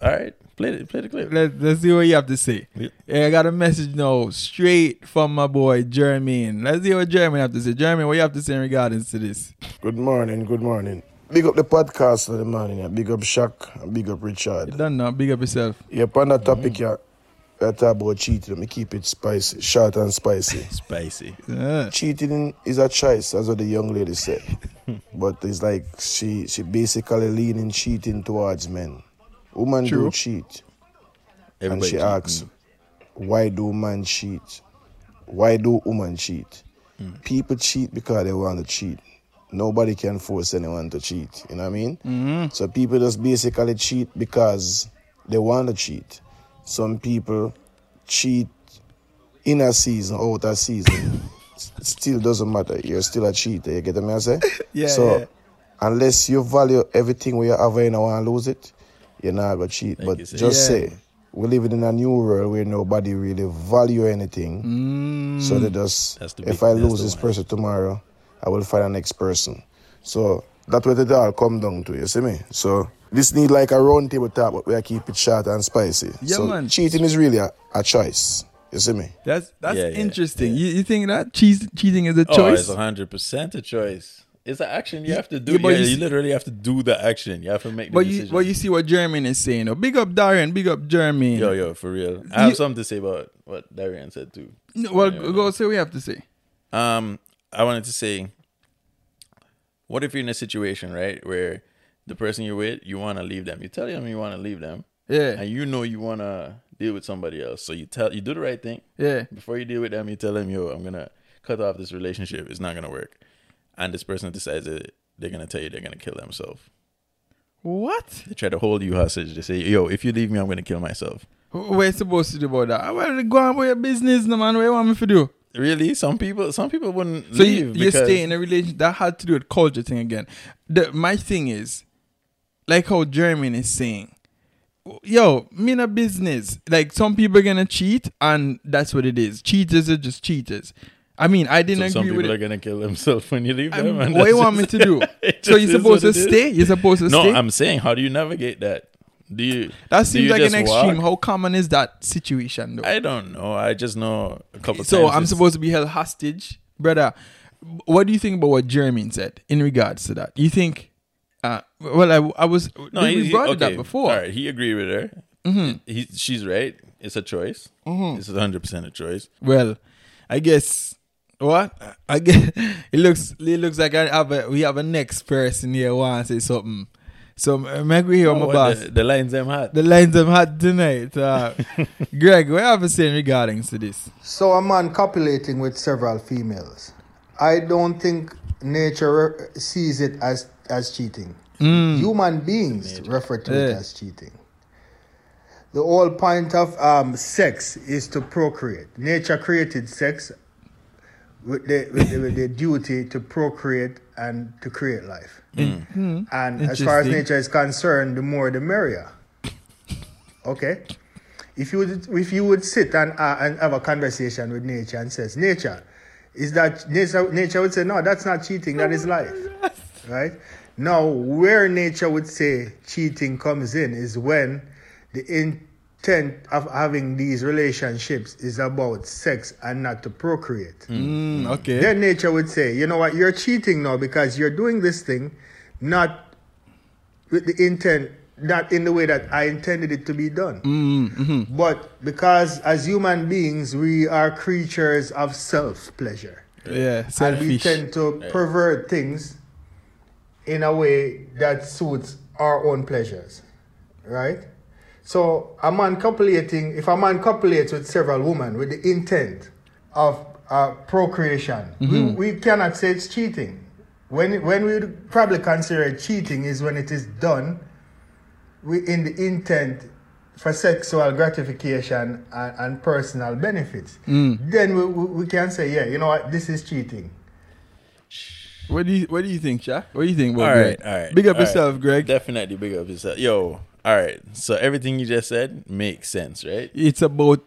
all right, play it. play the clip. Let, let's see what you have to say. Yeah. Yeah, I got a message now straight from my boy Jermaine. Let's see what Jeremy have to say. Jeremy, what you have to say in regards to this? Good morning, good morning. Big up the podcast of the morning. Yeah. Big up Shaq big up Richard. Done now. Big up yourself. Yeah, on that topic, yeah, we talk about cheating. Let me keep it spicy, short and spicy. Spicy. Yeah. cheating is a choice, that's what the young lady said. but it's like she she basically leaning cheating towards men. Women True. do cheat. and she cheating. asks, mm. why do men cheat? Why do women cheat? Mm. People cheat because they want to cheat. Nobody can force anyone to cheat. You know what I mean? Mm-hmm. So people just basically cheat because they want to cheat. Some people cheat in a season, out of season. Still doesn't matter. You're still a cheater. You get what I say? Yeah, So yeah. unless you value everything we have and you don't want to lose it, you're not gonna cheat. Like but you just Yeah. say we're living in a new world where nobody really value anything. Mm. So they just That's the if big- I lose this one. person tomorrow, I will find a next person. So that's what it all come down to, you see me? So this need like a round table talk, but we keep it short and spicy. Yeah, so man. cheating is really a, a choice. You see me? That's that's Yeah, yeah, interesting. yeah. You, you think that cheat, cheating is a Oh, choice? it's hundred percent a choice. It's an action you have to do. yeah, but Yeah, you you, literally have to do the action. You have to make the but you but you see what Jermaine is saying. Oh, big up Darian. Big up Jermaine. yo, yo, for real. I have You- something to say about what Darian said too. No, well, Yeah, go say what you have to say. Um, I wanted to say, what if you're in a situation right where the person you're with, you want to leave them. You tell them you want to leave them, Yeah. and you know you want to deal with somebody else. So you tell you do the right thing. Yeah. Before you deal with them, you tell them, "Yo, I'm gonna cut off this relationship. It's not gonna work." And this person decides that they're gonna tell you they're gonna kill themselves. What? They try to hold you hostage. They say, "Yo, if you leave me, I'm gonna kill myself." What are you supposed to do about that? Well, go on with your business, no man. What you want me to do? Really? Some people, some people wouldn't So leave you, you stay in a relationship that had to do with culture thing again. The, my thing is, like how Jermaine is saying, yo, mean a business. Like some people are gonna cheat, and that's what it is. Cheaters are just cheaters. I mean, I didn't agree. some people are gonna kill themselves when you leave I them. mean, what you want me to do? So you're supposed to what it is. stay? You're supposed to no, stay? I'm saying, how do you navigate that? Do you? That seems you like an extreme. How common is that situation though? I don't know. I just know a couple so times. I'm supposed to be held hostage, brother. What do you think about what Jeremy said in regards to that? You think? Uh, well, I, I was. No, we he, okay. up before. All right, he agreed with her. Mhm. He, she's right. It's a choice. Mhm. It's 100 percent a choice. Well, I guess what I guess it looks it looks like I have a, we have a next person here who wants to say something. So make we hear Oh, my boss. the- the lines them hot. The lines them hot tonight. Uh, Greg, what have you saying regarding to this? So a man copulating with several females. I don't think nature sees it as as cheating. Mm. Human beings refer to it as cheating. The whole point of um, sex is to procreate. Nature created sex with the, with the, with the duty to procreate and to create life. Mm. And as far as nature is concerned, the more the merrier. Okay? If you would, if you would sit and, uh, and have a conversation with nature and says, nature, is that nature, nature would say, no, that's not cheating, that is life. Right? Now, where nature would say cheating comes in is when the intent of having these relationships is about sex and not to procreate. Mm, okay. Then nature would say, you know what, you're cheating now because you're doing this thing not with the intent, not in the way that I intended it to be done. Mm, mhm. But because as human beings, we are creatures of self pleasure. Yeah, And we tend to pervert things in a way that suits our own pleasures. Right? So a man copulating, if a man copulates with several women with the intent of uh, procreation, Mhm. we, we cannot say it's cheating. When, when we would probably consider it cheating is when it is done we, in the intent for sexual gratification and, and personal benefits. Mm. Then we, we, we can say, yeah, you know what, this is cheating. What do you What do you think, Shaq? What do you think about all Greg? right, all right. Big up all right. yourself, Greg. Definitely big up yourself. Yo, all right. So everything you just said makes sense, right? It's about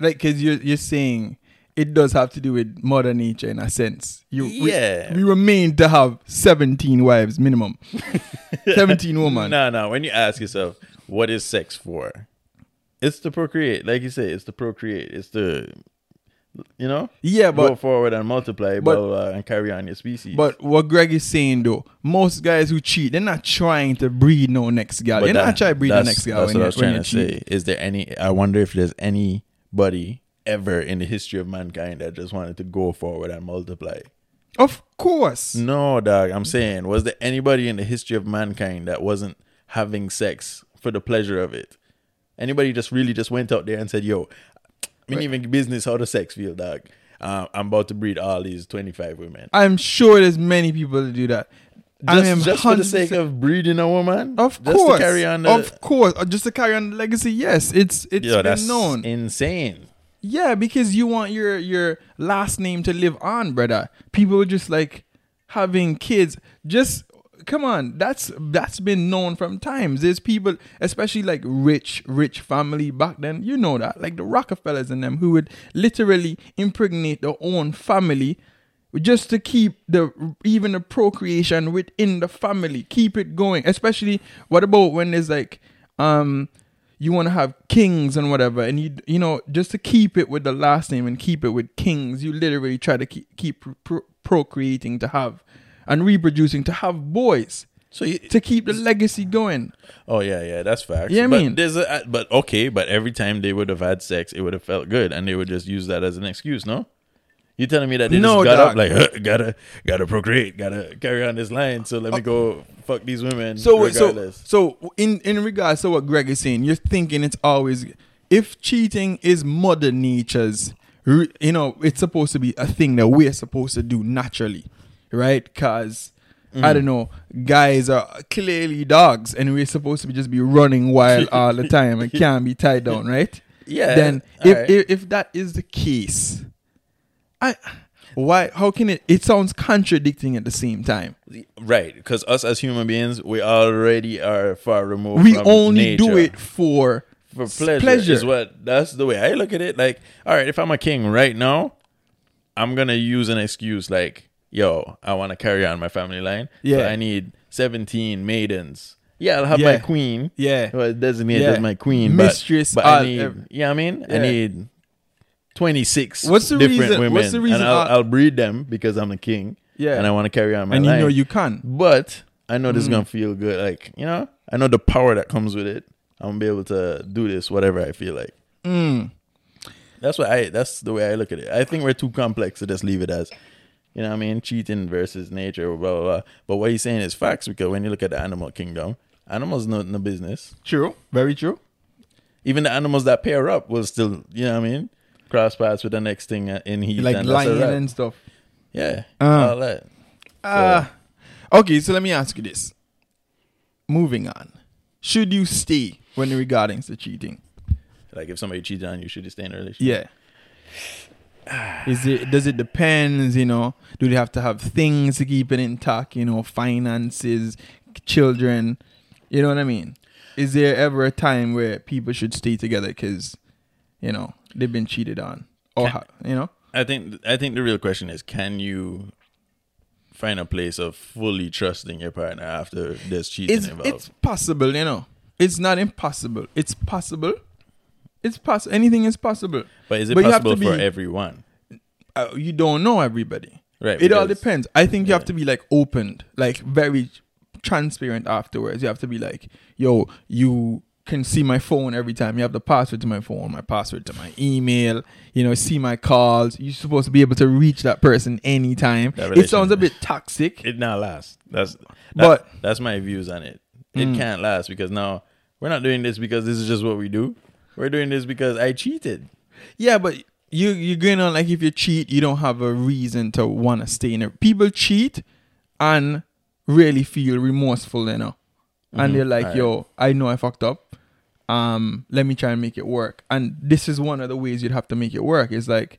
like because you're you're saying it does have to do with mother nature in a sense. You we- Yeah. we, were made to have seventeen wives minimum, seventeen women. No, no. When you ask yourself, what is sex for? It's to procreate, like you say. It's to procreate. It's to, you know, Yeah, but go forward and multiply, but- blah, blah, and carry on your species. But what Greg is saying though, most guys who cheat, they're not trying to breed no next girl. They're that- not trying to breed the next girl That's when what you I was trying to cheat. say. Is there any? I wonder if there's anybody ever in the history of mankind that just wanted to go forward and multiply. Of course. No, dog. I'm saying, was there anybody in the history of mankind that wasn't having sex for the pleasure of it? Anybody just really just went out there and said, "Yo, I mean, even business, how the sex feel, dog? Uh, I'm about to breed all these 25 women." I'm sure there's many people that do that. I am just for the sake of breeding a woman, Of just course, to carry on. The, of course, Uh, just to carry on the legacy. Yes, it's it's Yo, been known. insane. Yeah, because you want your your last name to live on, brother. People just like having kids. Just come on, that's that's been known from times. There's people, especially like rich rich family back then. You know that, like the Rockefellers and them, who would literally impregnate their own family just to keep the even the procreation within the family, keep it going. Especially, what about when there's like um you want to have kings and whatever, and you you know just to keep it with the last name and keep it with kings, you literally try to keep keep pro- procreating to have and reproducing to have boys. So you, to keep the legacy going. Oh yeah, yeah, that's facts. Yeah, I but mean- there's a uh, but okay, but every time they would have had sex, it would have felt good, and they would just use that as an excuse. No, you telling me that they No, just got dog. up like gotta gotta procreate, gotta carry on this line, so let me go fuck these women. So so regardless. so in in regards to what Greg is saying, you're thinking it's always if cheating is mother nature's, you know, it's supposed to be a thing that we're supposed to do naturally, right? Because I Mhm. don't know, guys are clearly dogs, and we're supposed to be just be running wild all the time and can't be tied down, right? Yeah, Then if, alright. if if that is the case, I why how can it? It sounds contradicting at the same time. right, because us as human beings, we already are far removed. we only do it for for pleasure, pleasure. is what that's the way I look at it. Like, all right, if I'm a king right now, I'm gonna use an excuse like, yo, I want to carry on my family line. so Yeah. I need 17 maidens Yeah, I'll have Yeah. my queen. Yeah. Well, designated Yeah. as my queen. Mistress, But, but I need, yeah, I mean, I need 26 What's the different reason- women. what's the reason And I'll, I'll breed them because I'm the king. Yeah. And I want to carry on my and you know you can. But I know this is Mm. going to feel good. Like, you know, I know the power that comes with it. I'm going to be able to do this, whatever I feel like. Mm. That's what I. That's the way I look at it. I think we're too complex to just leave it as, you know, what I mean, cheating versus nature, blah blah blah. But what he's saying is facts because when you look at the animal kingdom, animals know no business. True, very true. Even the animals that pair up will still, you know, what I mean, cross paths with the next thing in heat, Like and lion and stuff. yeah, Uh. all that. Uh, okay, so let me ask you this. Moving on. Should you stay when regarding to cheating? Like if somebody cheated on you, should you stay in a relationship? Yeah. Is it does it depend, you know? Do they have to have things to keep it intact, you know, finances, children, you know what I mean? Is there ever a time where people should stay together cuz you know, they've been cheated on or Can- you know? I think I think the real question is can you find a place of fully trusting your partner after there's cheating it's, involved? it's possible, you know. It's not impossible. It's possible. It's possible. Anything is possible. but is it but possible for be- everyone? Uh, you don't know everybody. Right. It all depends. I think you have to be like opened, like very transparent afterwards. You have to be like, yo, you can see my phone every time. You have the password to my phone, my password to my email, you know, see my calls. You're supposed to be able to reach that person anytime. That It sounds a bit toxic. It not last. That's that, But- that's my views on it. It Mm. can't last because now we're not doing this because this is just what we do. We're doing this because I cheated. Yeah, but you you're going on like if you cheat, you don't have a reason to want to stay in it. People cheat and really feel remorseful, you know, and Mhm. they're like, Alright. "Yo, I know I fucked up. Um, let me try and make it work." And this is one of the ways you'd have to make it work. Is like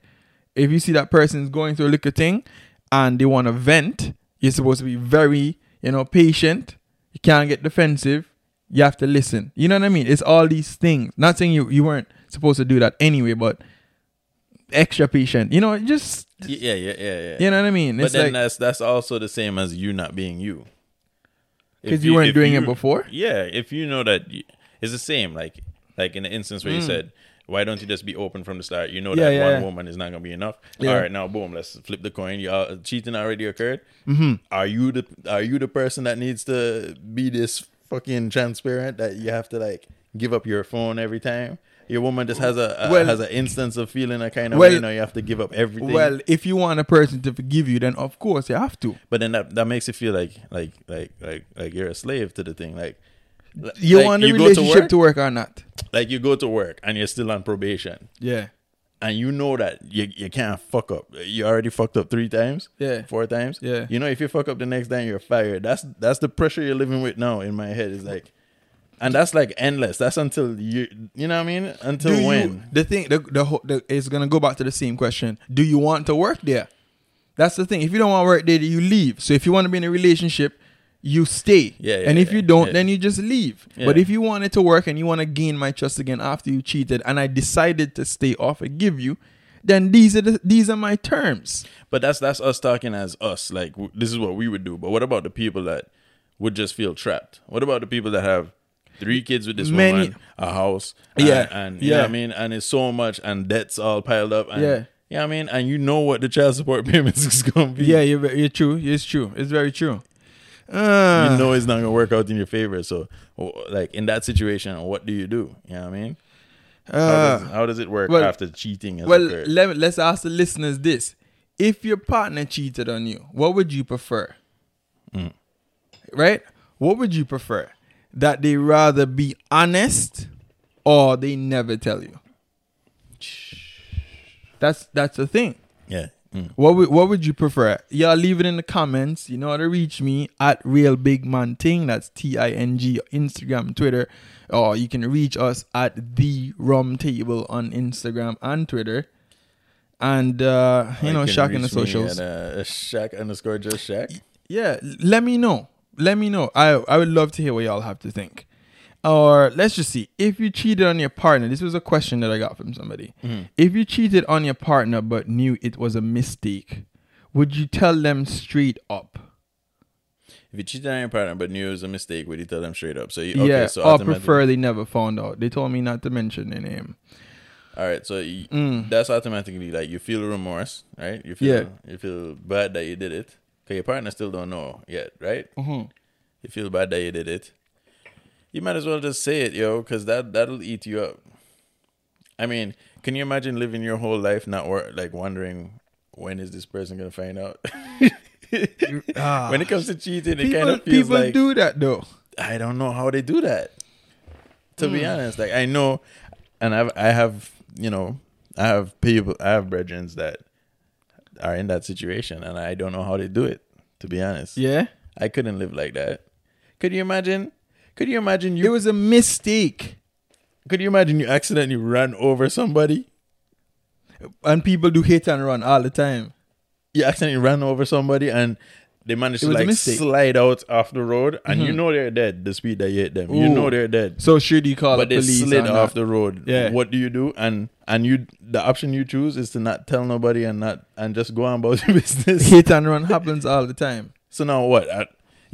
if you see that person's going through a liquor thing and they want to vent, you're supposed to be very, you know, patient. You can't get defensive. You have to listen. You know what I mean? It's all these things. Not saying you you weren't supposed to do that anyway, but extra patient. You know, just Yeah, yeah, yeah, yeah. You know what I mean? But It's then like- that's that's also the same as you not being you. Because you weren't if doing it before? Yeah, if you know that you, it's the same. Like like in the instance where you Mm. said, "Why don't you just be open from the start?" You know Yeah, that yeah, one yeah. woman is not gonna be enough. All right, now boom, let's flip the coin. You uh, cheating already occurred. Mhm. Are you the Are you the person that needs to be this fucking transparent that you have to like give up your phone every time? Your woman just has a, a Well- has an instance of feeling a kind of Well- way. Now you have to give up everything. well, if you want a person to forgive you, then of course you have to. But then that, that makes it feel like like like like like you're a slave to the thing. Like You like want the go relationship work, to work or not? Like you go to work and you're still on probation. Yeah. And you know that you you can't fuck up. You already fucked up three times. Yeah. Four times. Yeah. You know if you fuck up the next time you're fired. That's that's the pressure you're living with now in my head. Is like and that's like endless. That's until you you know what I mean? Until Do you- when? the thing, the, the, whole- the it's gonna go back to the same question. Do you want to work there? That's the thing. If you don't want to work there, you leave. So if you want to be in a relationship, you stay. Yeah, yeah, and if yeah, you don't, yeah. then you just leave. But if you want it to work and you want to gain my trust again after you cheated, and I decided to stay off and give you, then these are the, these are my terms. But that's that's us talking as us. Like w- this is what we would do. But what about the people that would just feel trapped? What about the people that have three kids with this Many- woman, a house, and, Yeah, and you know yeah. what I mean, and it's so much, and debts all piled up, and, Yeah. know what I mean, and you know what the child support payments is gonna be. Yeah, you're, you're true. It's true. It's very true. Uh, you know it's not gonna work out in your favor. So, like in that situation, what do you do? You know what I mean? how, Uh, does, how does it work well- after cheating has well, occurred? let, let's ask the listeners this: If your partner cheated on you, what would you prefer? Mm. Right? What would you prefer? That they rather be honest, or they never tell you. That's that's the thing. yeah. Mm. What would what would you prefer? Y'all leave it in the comments. You know how to reach me at Real Big Man Ting. That's T I N G Instagram, Twitter, or you can reach us at the Rum Table on Instagram and Twitter. And uh, you Or know, Shaq in the socials. At, uh, Shaq underscore just Shaq. Yeah, let me know. Let me know. I I would love to hear what y'all have to think. Or let's just see. If you cheated on your partner, this was a question that I got from somebody. Mhm. If you cheated on your partner but knew it was a mistake, would you tell them straight up? if you cheated on your partner but knew it was a mistake, would you tell them straight up? So you, okay, yeah, so or prefer they never found out. They told me not to mention their name. All right, so you, Mm. that's automatically like you feel remorse, right? You feel Yeah. you feel bad that you did it. Cause your partner still don't know yet, right? Mhm. You feel bad that you did it. You might as well just say it, yo, because that that'll eat you up. I mean, can you imagine living your whole life not wor- like wondering when is this person gonna find out? Ah. when it comes to cheating, it People, kind of feels people like do that though. I don't know how they do that. To be Mm. honest, like I know, and I've I have you know I have people I have brethren that are in that situation, and I don't know how they do it. To be honest, Yeah, I couldn't live like that. Could you imagine? Could you imagine you? it was a mistake, could you imagine you accidentally ran over somebody? and people do hit and run all the time. You accidentally ran over somebody, and they managed It to like slide out off the road, and you Mhm. know they're dead. The speed that you hit them, you know they're dead. So should you call but the they police? slid off not? the road. Yeah. What do you do? And and you the option you choose is to not tell nobody and not and just go on about your business. hit and run happens all the time. so now what?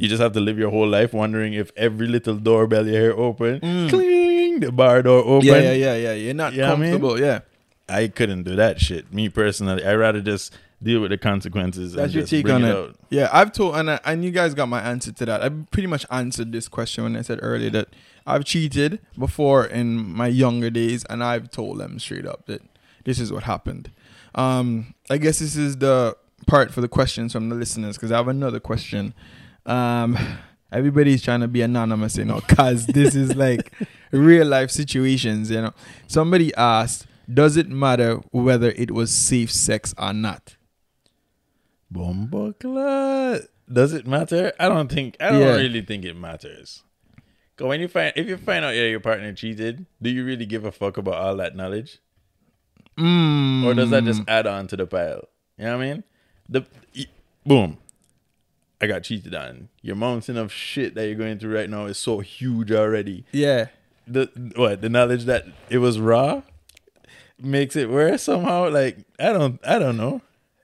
You just have to live your whole life wondering if every little doorbell you hear open, cling, the bar door open. Mm. Yeah, yeah, yeah, yeah. You're not You what I mean? comfortable. Yeah, I couldn't do that shit. Me personally, I rather just deal with the consequences. that's and your just take on it it. Yeah, I've told and I, and you guys got my answer to that. I pretty much answered this question when I said earlier that I've cheated before in my younger days, and I've told them straight up that this is what happened. Um, I guess this is the part for the questions from the listeners because I have another question. Um, everybody's trying to be anonymous, you know, because this is like real life situations, you know. Somebody asked, "Does it matter whether it was safe sex or not?" Bomboclat. Does it matter? I don't think. I don't Yeah. really think it matters. Cause when you find if you find out yeah, your partner cheated, do you really give a fuck about all that knowledge, Mm. or does that just add on to the pile? You know what I mean? The boom, I got cheated on. Your mountain of shit that you're going through right now is so huge already. Yeah. The what the knowledge that it was raw makes it worse somehow. Like I don't I don't know.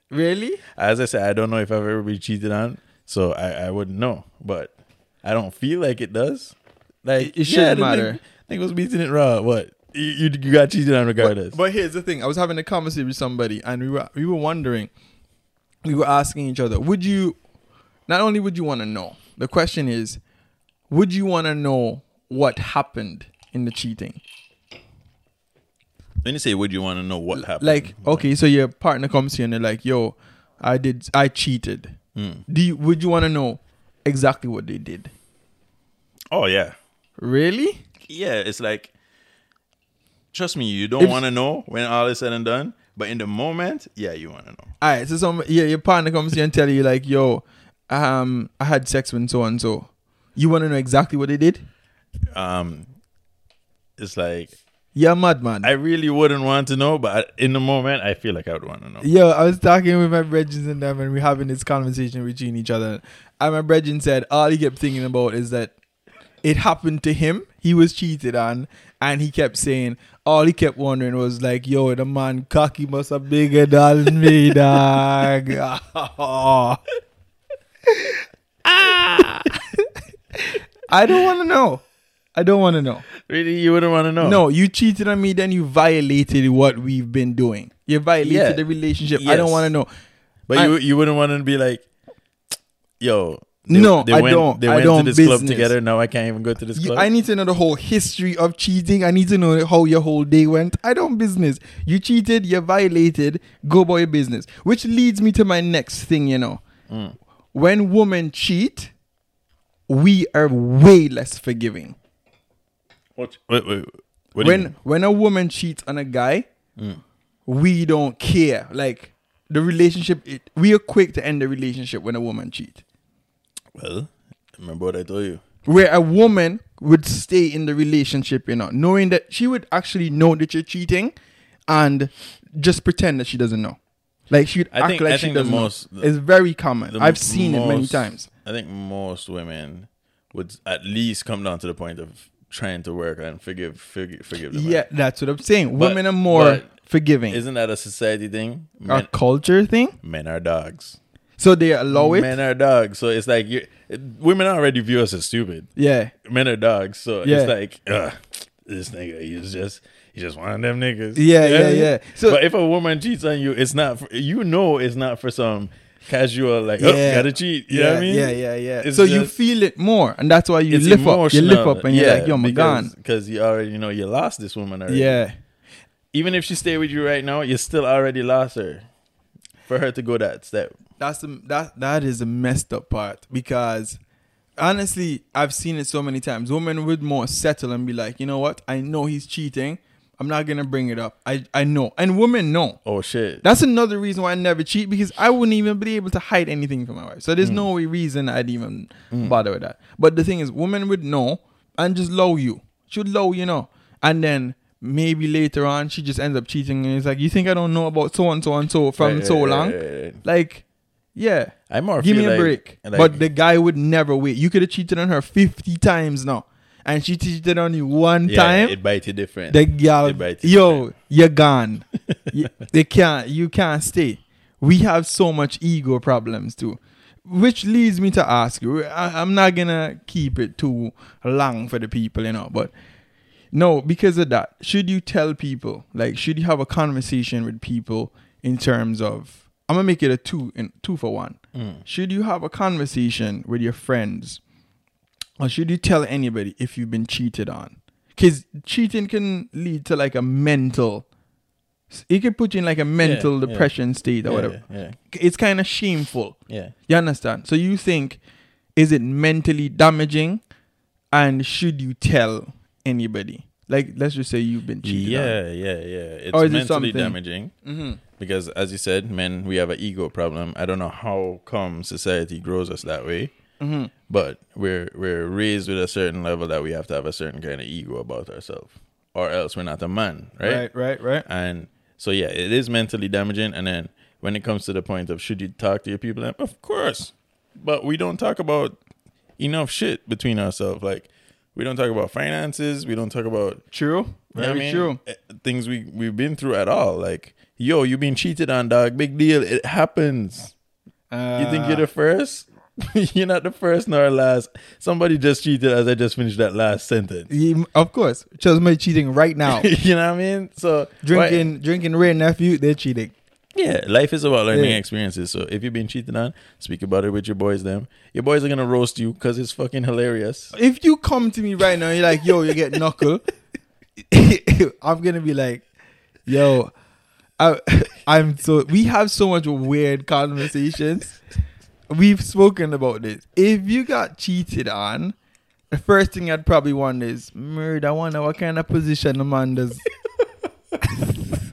Really? As I said, I don't know if I've ever been cheated on, so I, I wouldn't know. But I don't feel like it does. Like It- it shouldn't the matter. Nigga, nigga was beating it raw. What you, you you got cheated on regardless. But here's the thing: I was having a conversation with somebody, and we were we were wondering, we were asking each other, would you? Not only would you want to know, the question is, would you want to know what happened in the cheating? when you say, would you want to know what happened? Like, okay, so your partner comes here and they're like, "Yo, I did, I cheated." Hmm. Do you? Would you want to know exactly what they did? oh yeah, Really? yeah. It's like, trust me, you don't want to know when all is said and done. But in the moment, yeah, you want to know. All right, so some yeah, your partner comes here and tell you like, "Yo, um, I had sex with so and so." You want to know exactly what they did? Um, it's like You're madman. I really wouldn't want to know, but in the moment, I feel like I would want to know. Yo, I was talking with my brethren and them, and we're having this conversation between each other. And my brethren said all he kept thinking about is that it happened to him. He was cheated on, and he kept saying all he kept wondering was like, "Yo, the man cocky must have bigger than me, dog." I don't want to know. I don't want to know. Really, you wouldn't want to know. No, you cheated on me, then you violated what we've been doing. You violated Yeah. the relationship. I don't want to know. But I- you you wouldn't want to be like, yo. They, No, they I went, don't. They I went don't to this club together. Now I can't even go to this club. I need to know the whole history of cheating. I need to know how your whole day went. I don't business. You cheated, you violated, go about your business. Which leads me to my next thing, you know. Mm. When women cheat, we are way less forgiving. What? Wait, wait. What when when a woman cheats on a guy, Mm. we don't care. Like the relationship, it, we are quick to end the relationship when a woman cheat. Well, remember what I told you. Where a woman would stay in the relationship, you know, knowing that she would actually know that you're cheating, and just pretend that she doesn't know. Like she'd I act think- like I she the doesn't most- know. It's very common. The I've seen it many times. I think most women would at least come down to the point of trying to work and forgive, forgive, forgive the man. Yeah, that's what I'm saying. But- Women are more forgiving. Isn't that a society thing? a culture thing. men are dogs. So they allow it. Men are dogs, so it's like you women already view us as stupid. Yeah. Men are dogs, so Yeah. it's like, ugh, this nigga, he's just he's just one of them niggas. Yeah, You yeah, mean? yeah. So- but if a woman cheats on you, it's not. For, you know, it's not for some casual like, oh, Yeah. gotta cheat. You yeah, know what I mean? Yeah, yeah, yeah. It's so you feel it more, and that's why you lift up. You lift up, and you're yeah, like, "Yo, I'm gone." because you already you know you lost this woman already. Yeah, Even if she stay with you right now, you still already lost her. For her to go that step. that's the that that is the messed up part because honestly, I've seen it so many times. Women would more settle and be like, you know what? I know he's cheating. I'm not gonna bring it up. I I know, and women know. Oh shit. That's another reason why I never cheat because I wouldn't even be able to hide anything from my wife. So there's hmm. no reason I'd even hmm. bother with that. But the thing is, women would know and just low you. She would low you know. And then maybe later on she just ends up cheating and it's like, You think I don't know about so and so and so from Right, so right, long? right. Like, yeah. I more Give me a like- break. like- but the guy would never wait. You could have cheated on her fifty times now. And she cheated on you one Yeah, time. it bite you different. The girl, It you yo, different. you're gone. you, they can't, you can't stay. We have so much ego problems too, which leads me to ask you. I, I'm not gonna keep it too long for the people, you know, but no, because of that, should you tell people? Like, should you have a conversation with people in terms of? I'm gonna make it a two in two for one. Mm. Should you have a conversation with your friends or should you tell anybody if you've been cheated on? Because cheating can lead to like a mental, it can put you in like a mental yeah. depression state or Yeah, whatever. yeah. It's kind of shameful. Yeah. You understand? So you think, is it mentally damaging? And should you tell anybody? Like, let's just say you've been cheated on. Yeah, yeah, yeah. It's it mentally something- damaging Mm-hmm. because, as you said, men we have an ego problem. I don't know how come society grows us that way, Mm-hmm. but we're we're raised with a certain level that we have to have a certain kind of ego about ourselves, or else we're not a man, right? Right, right, right. And so yeah, it is mentally damaging. And then when it comes to the point of should you talk to your people, of course, but we don't talk about enough shit between ourselves. Like we don't talk about finances. We don't talk about True. Very I mean? true. Eh, Things we we've been through at all. Like yo, you've been cheated on, dog. Big deal. It happens. You think you're the first? you're not the first nor last. Somebody just cheated as I just finished that last sentence. Yeah, of course. Chose me cheating right now. you know what I mean? So why- drinking, drinking Wray & Nephew, they're cheating. Yeah, life is about learning Yeah. experiences. So if you've been cheated on, speak about it with your boys. Them, your boys are gonna roast you because it's fucking hilarious. If you come to me right now, you're like, yo, you get knuckle. I'm gonna be like, yo, I, I'm so. We have so much weird conversations. We've spoken about this. If you got cheated on, the first thing I'd probably want is murder. I wonder what kind of position the man does.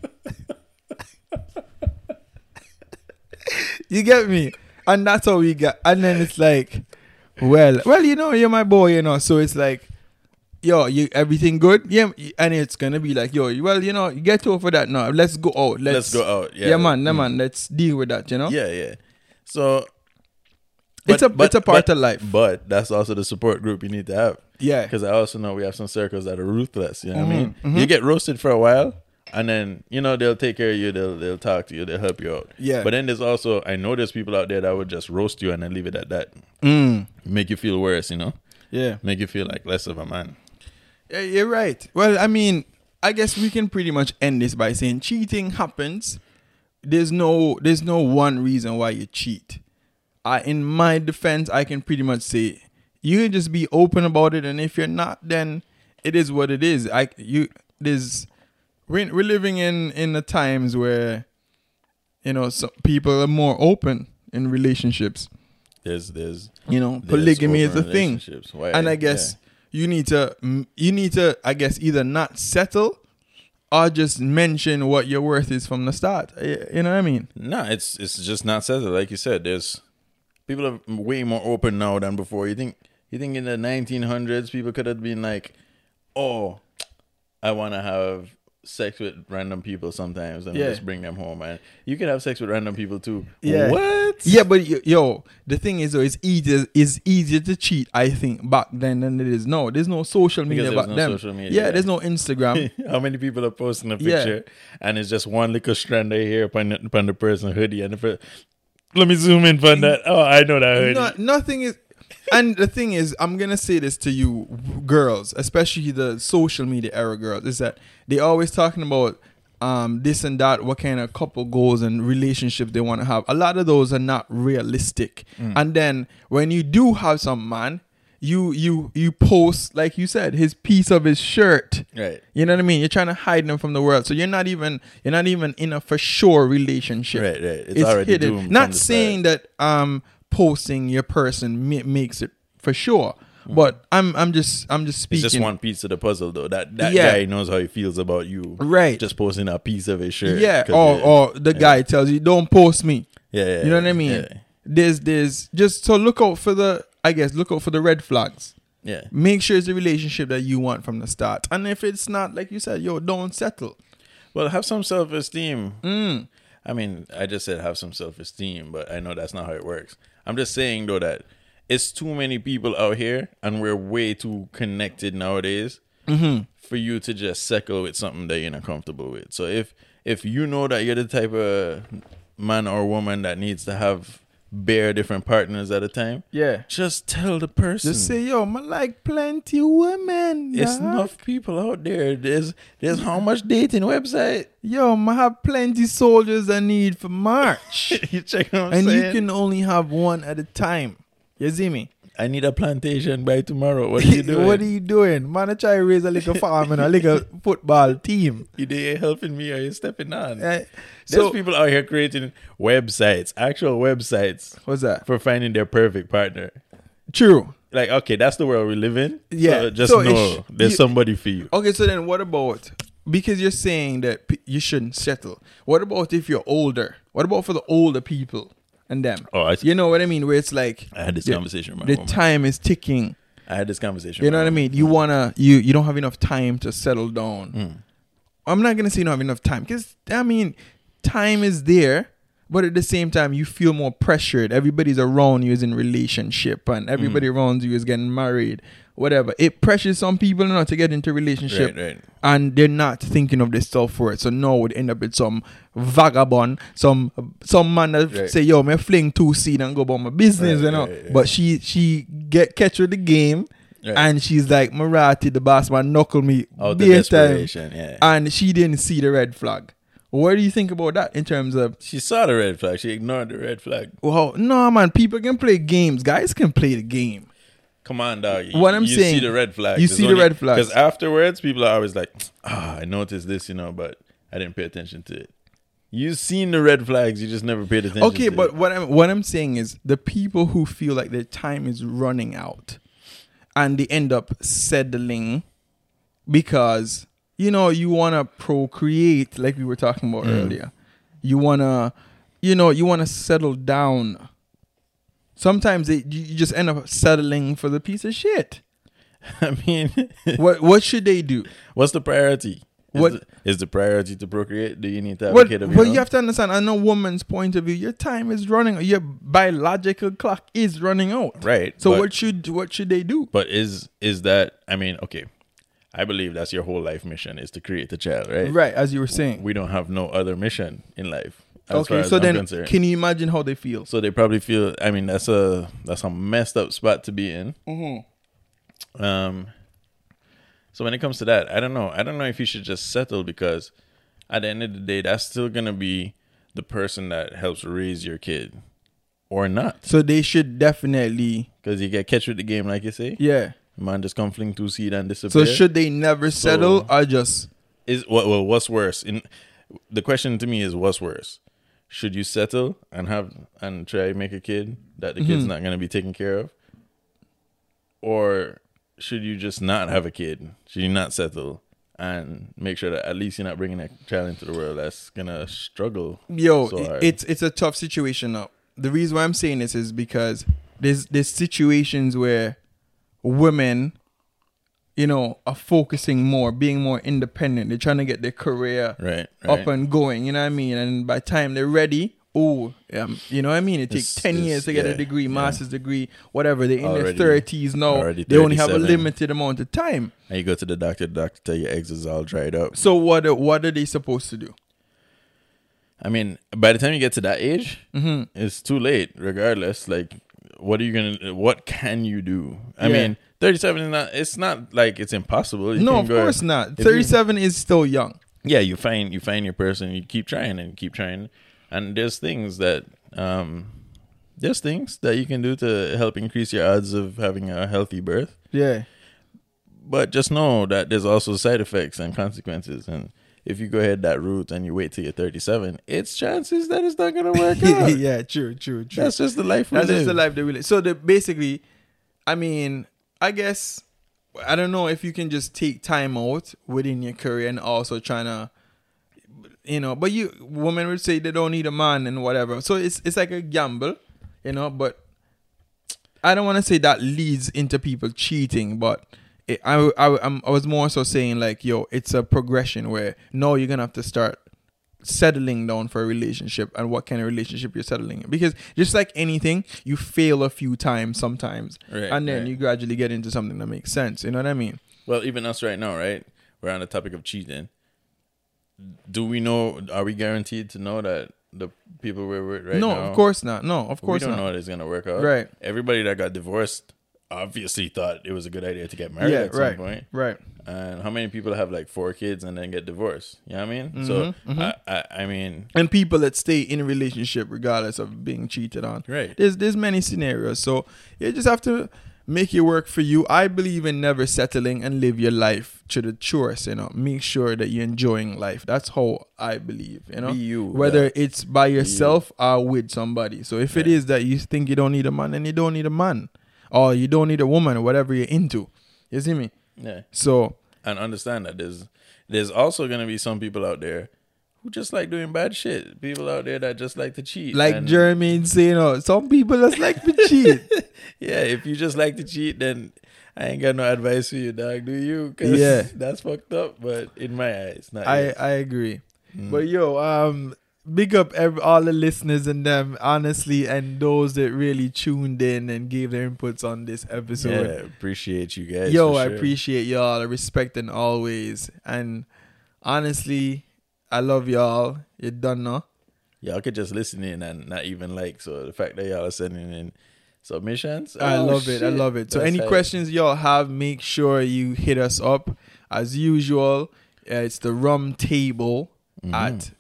you get me? And that's how we got. And then it's like, well, well, you know, you're my boy, you know. So it's like, yo, you everything good? Yeah, and it's gonna be like, yo, well, you know, you get over that now. Let's go out. Let's, Let's go out. Yeah, Yeah, man, yeah, Mm. man. Let's deal with that. You know. Yeah, yeah. So It's a- it's a part of life. But that's also the support group you need to have. Yeah. Because I also know we have some circles that are ruthless. You know what I mean? Mhm, mhm. You get roasted for a while, and then you know they'll take care of you. They'll they'll talk to you. They'll help you out. Yeah. But then there's also I know there's people out there that would just roast you and then leave it at that. Mm. Make you feel worse. You know. Yeah. Make you feel like less of a man. Yeah, you're right. Well, I mean, I guess we can pretty much end this by saying cheating happens. There's no there's no one reason why you cheat. I in my defense, I can pretty much say you can just be open about it, and if you're not, then it is what it is. I you there's we're we're living in in the times where you know some people are more open in relationships. There's there's You know, there's polygamy is a thing. Why- and I guess you need to you need to I guess either not settle or just mention what your worth is from the start. You know what I mean? No, it's it's just not settled. Like you said, there's people are way more open now than before. You think you think in the 1900s people could have been like, oh, I want to have sex with random people sometimes and Yeah. just bring them home. And you can have sex with random people too. Yeah. What? Yeah, but yo, the thing is though, it's easier it's easier to cheat. I think back then than it is now. There's no social media back there's no then. social media, yeah, yeah. there's no Instagram. How many people are posting a Yeah. picture and it's just one little strand of hair upon the, upon the person hoodie and the Let me zoom in on that. Oh, I know that. hoodie. No, nothing is. And the thing is, I'm gonna say this to you, girls, especially the social media era girls, is that they always talking about um this and that, what kind of couple goals and relationship they want to have. A lot of those are not realistic. Mm. And then when you do have some man, you you you post like you said his piece of his shirt. Right. You know what I mean? You're trying to hide them from the world, so you're not even you're not even in a for sure relationship. Right, right. It's already doomed Not saying that um posting your person ma- makes it for sure, but I'm I'm just I'm just speaking. It's just one piece of the puzzle, though. That that Yeah. guy knows how he feels about you, Right. Just posting a piece of his shirt, Yeah, or or the yeah. guy tells you don't post me. Yeah, yeah, you know what I mean. There's there's just so look out for the I guess look out for the red flags. Yeah. Make sure it's a relationship that you want from the start, and if it's not, like you said, yo, don't settle. Well, have some self esteem. Mm. I mean, I just said have some self esteem, but I know that's not how it works. I'm just saying though that it's too many people out here, and we're way too connected nowadays Mhm. for you to just settle with something that you're not comfortable with. So if if you know that you're the type of man or woman that needs to have bare different partners at a time, Yeah. just tell the person. Just say, yo, I like plenty women. It's enough people out there. There's there's how much dating website. Yo, I have plenty soldiers I need for March. you check what I'm and you can only have one at a time. You see me? I need a plantation by tomorrow. What are you doing? what are you doing? Man, I try to raise a little farm and a little football team. You there helping me or you stepping on? Eh, There's people out here creating websites, actual websites. What's that? For finding their perfect partner. True. Like, okay, that's the world we live in. Yeah. So just So know there's you- somebody for you. Okay, so then what about because you're saying that p- you shouldn't settle? What about if you're older? What about for the older people and them? Oh, I, You know what I mean? Where it's like I had this the- conversation The woman. time is ticking. I had this conversation. You know what I mean? You wanna you you don't have enough time to settle down. Mm. I'm not gonna say you don't have enough time because I mean, time is there, but at the same time you feel more pressured. Everybody's around you is in relationship, and everybody Mm. around you is getting married. Whatever it pressures some people not to get into relationship, Right, right. and they're not thinking of their self worth. So now would end up with some vagabond, some some man that Right. say, "Yo, me fling two seed and go about my business," you know. But she she get catch with the game. Right. And she's like, Marathi, the boss man, knuckle me Out the bare time. desperation, yeah. And she didn't see the red flag. What do you think about that in terms of? She saw the red flag. She ignored the red flag. Well, no, man, people can play games. Guys can play the game. Come on, dog. You- What I'm you saying, see the red flag. you see the red flag. Because afterwards, people are always like, "Ah, I noticed this, you know, but I didn't pay attention to it." You've seen the red flags, you just never paid attention. Okay, to but it. what I'm what I'm saying is the people who feel like their time is running out, and they end up settling because you know you want to procreate, like we were talking about Mm. earlier. You wanna, you know, you wanna settle down. Sometimes they, you you just end up settling for the piece of shit. I mean, what what should they do? What's the priority? Is What- the, is the priority to procreate? Do you need to have Well, a kid of your you own? have to understand. On a woman's point of view, your time is running. Your biological clock is running out. Right, So but- what should what should they do? But is is that? I mean, okay. I believe that's your whole life mission is to create a child, right? Right, as you were saying. We don't have no other mission in life. okay, so I'm then concerned. can you imagine how they feel? So they probably feel. I mean, that's a that's a messed up spot to be in. Mm-hmm. Um. So when it comes to that, I don't know. I don't know if you should just settle because at the end of the day, that's still gonna be the person that helps raise your kid, or not. So they should definitely. Because you get catch with the game, like you say. Yeah. Man, just come fling two seed and disappear. So should they never settle So- or just? is what well what's worse in the question to me is what's worse should you settle and have and try make a kid that the kid's Mhm. not going to be taken care of or should you just not have a kid should you not settle and make sure that at least you're not bringing a child into the world that's gonna struggle Yo, so it's it's a tough situation now. The reason why I'm saying this is because there's there's situations where women, you know, are focusing more, being more independent. They're trying to get their career Right, up and going. You know what I mean? And by the time they're ready, oh, um, you know what I mean? It takes It's- ten it's- years to get yeah, a degree, yeah. master's degree, whatever. They're in Already- their thirties now. They only have a limited amount of time. and you go to the doctor the doctor tell your eggs is all dried up So what are- what are they supposed to do? I mean, by the time you get to that age, Mhm. it's too late. Regardless, like, what are you gonna? What can you do? I Yeah. mean, thirty-seven is not. It's not like it's impossible. You no, of course not. if you- Thirty-seven is still young. yeah, you find you find your person, you keep trying and keep trying, and there's things that um, there's things that you can do to help increase your odds of having a healthy birth. Yeah. But just know that there's also side effects and consequences, and if you go ahead that route and you wait till you're 37, it's chances that it's not gonna work out. yeah, true, true, true. That's just the life we That's just the life that we live. So the basically, I mean, I guess I don't know if you can just take time out within your career and also trying to, you know. But you women would say they don't need a man and whatever. So it's it's like a gamble, you know. But I don't want to say that leads into people cheating, but. It, I, I, I'm, I was more so saying like yo it's a progression where no you're gonna have to start settling down for a relationship and what kind of relationship you're settling in. Because just like anything, you fail a few times sometimes. Right, and then right. you gradually get into something that makes sense. You know what I mean? Well, even us right now, right? We're on the topic of cheating. Do we know? Are we guaranteed to know that the people we're with right no, now? of course not. No, of course we don't not. know that it's gonna work out. Right. Everybody that got divorced obviously thought it was a good idea to get married Yeah, at some right, point. right. And how many people have like four kids and then get divorced? You know what I mean? Mhm, So mhm. I, I, I mean, And people that stay in a relationship regardless of being cheated on. Right. There's there's many scenarios. So you just have to make it work for you. I believe in never settling and live your life to the truest, you know. Make sure that you're enjoying life. That's how I believe, you know. Be you, Whether yeah. it's by yourself or with somebody. So if it is that you think you don't need a man, then you don't need a man. Or you don't need a woman, or whatever you're into. You see me? yeah. So and understand that there's there's also gonna be some people out there who just like doing bad shit. People out there that just like to cheat. like and- Jeremy saying, you know, some people just like to cheat. yeah, if you just like to cheat, then I ain't got no advice for you, dog. Do you? 'Cause Yeah. that's fucked up. But in my eyes, not I yours. I agree. Mm. But yo, um, big up every, all the listeners and them honestly, and those that really tuned in and gave their inputs on this episode yeah, appreciate you guys. yo, I sure. appreciate y'all. I respect and always. And honestly, I love y'all. You done now. Y'all could just listen in and not even like. So the fact that y'all are sending in submissions, I oh, love it. I love it. So That's any hype. questions y'all have, make sure you hit us up as usual. Uh, it's the Rum Table Mm-hmm. at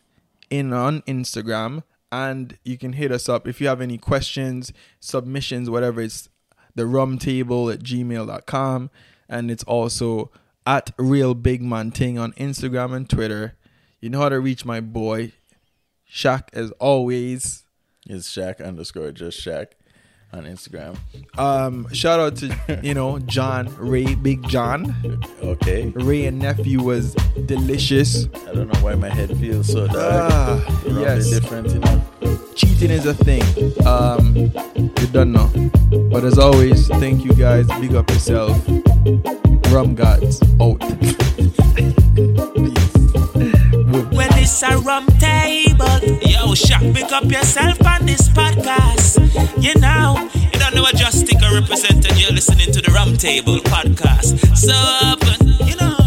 in on Instagram, and you can hit us up if you have any questions, submissions, whatever. It's the Rum Table at gmail.com. and it's also at Real Big Man Ting on Instagram and Twitter. You know how to reach my boy Shaq as always. Is Shaq underscore just Shaq on Instagram. Um, shout out to you know John Wray, Big John. Okay. Wray and Nephew was delicious. I don't know why my head feels so dark. Ah, yes. different, you know. Cheating is a thing. Um, you don't know. But as always, thank you guys. Big up yourself. Rum gods out. It's a rum table. Yo, Shaq, pick up yourself on this podcast. You know, you don't know what Just Sticker represented. You're listening to the Rum Table podcast. So open,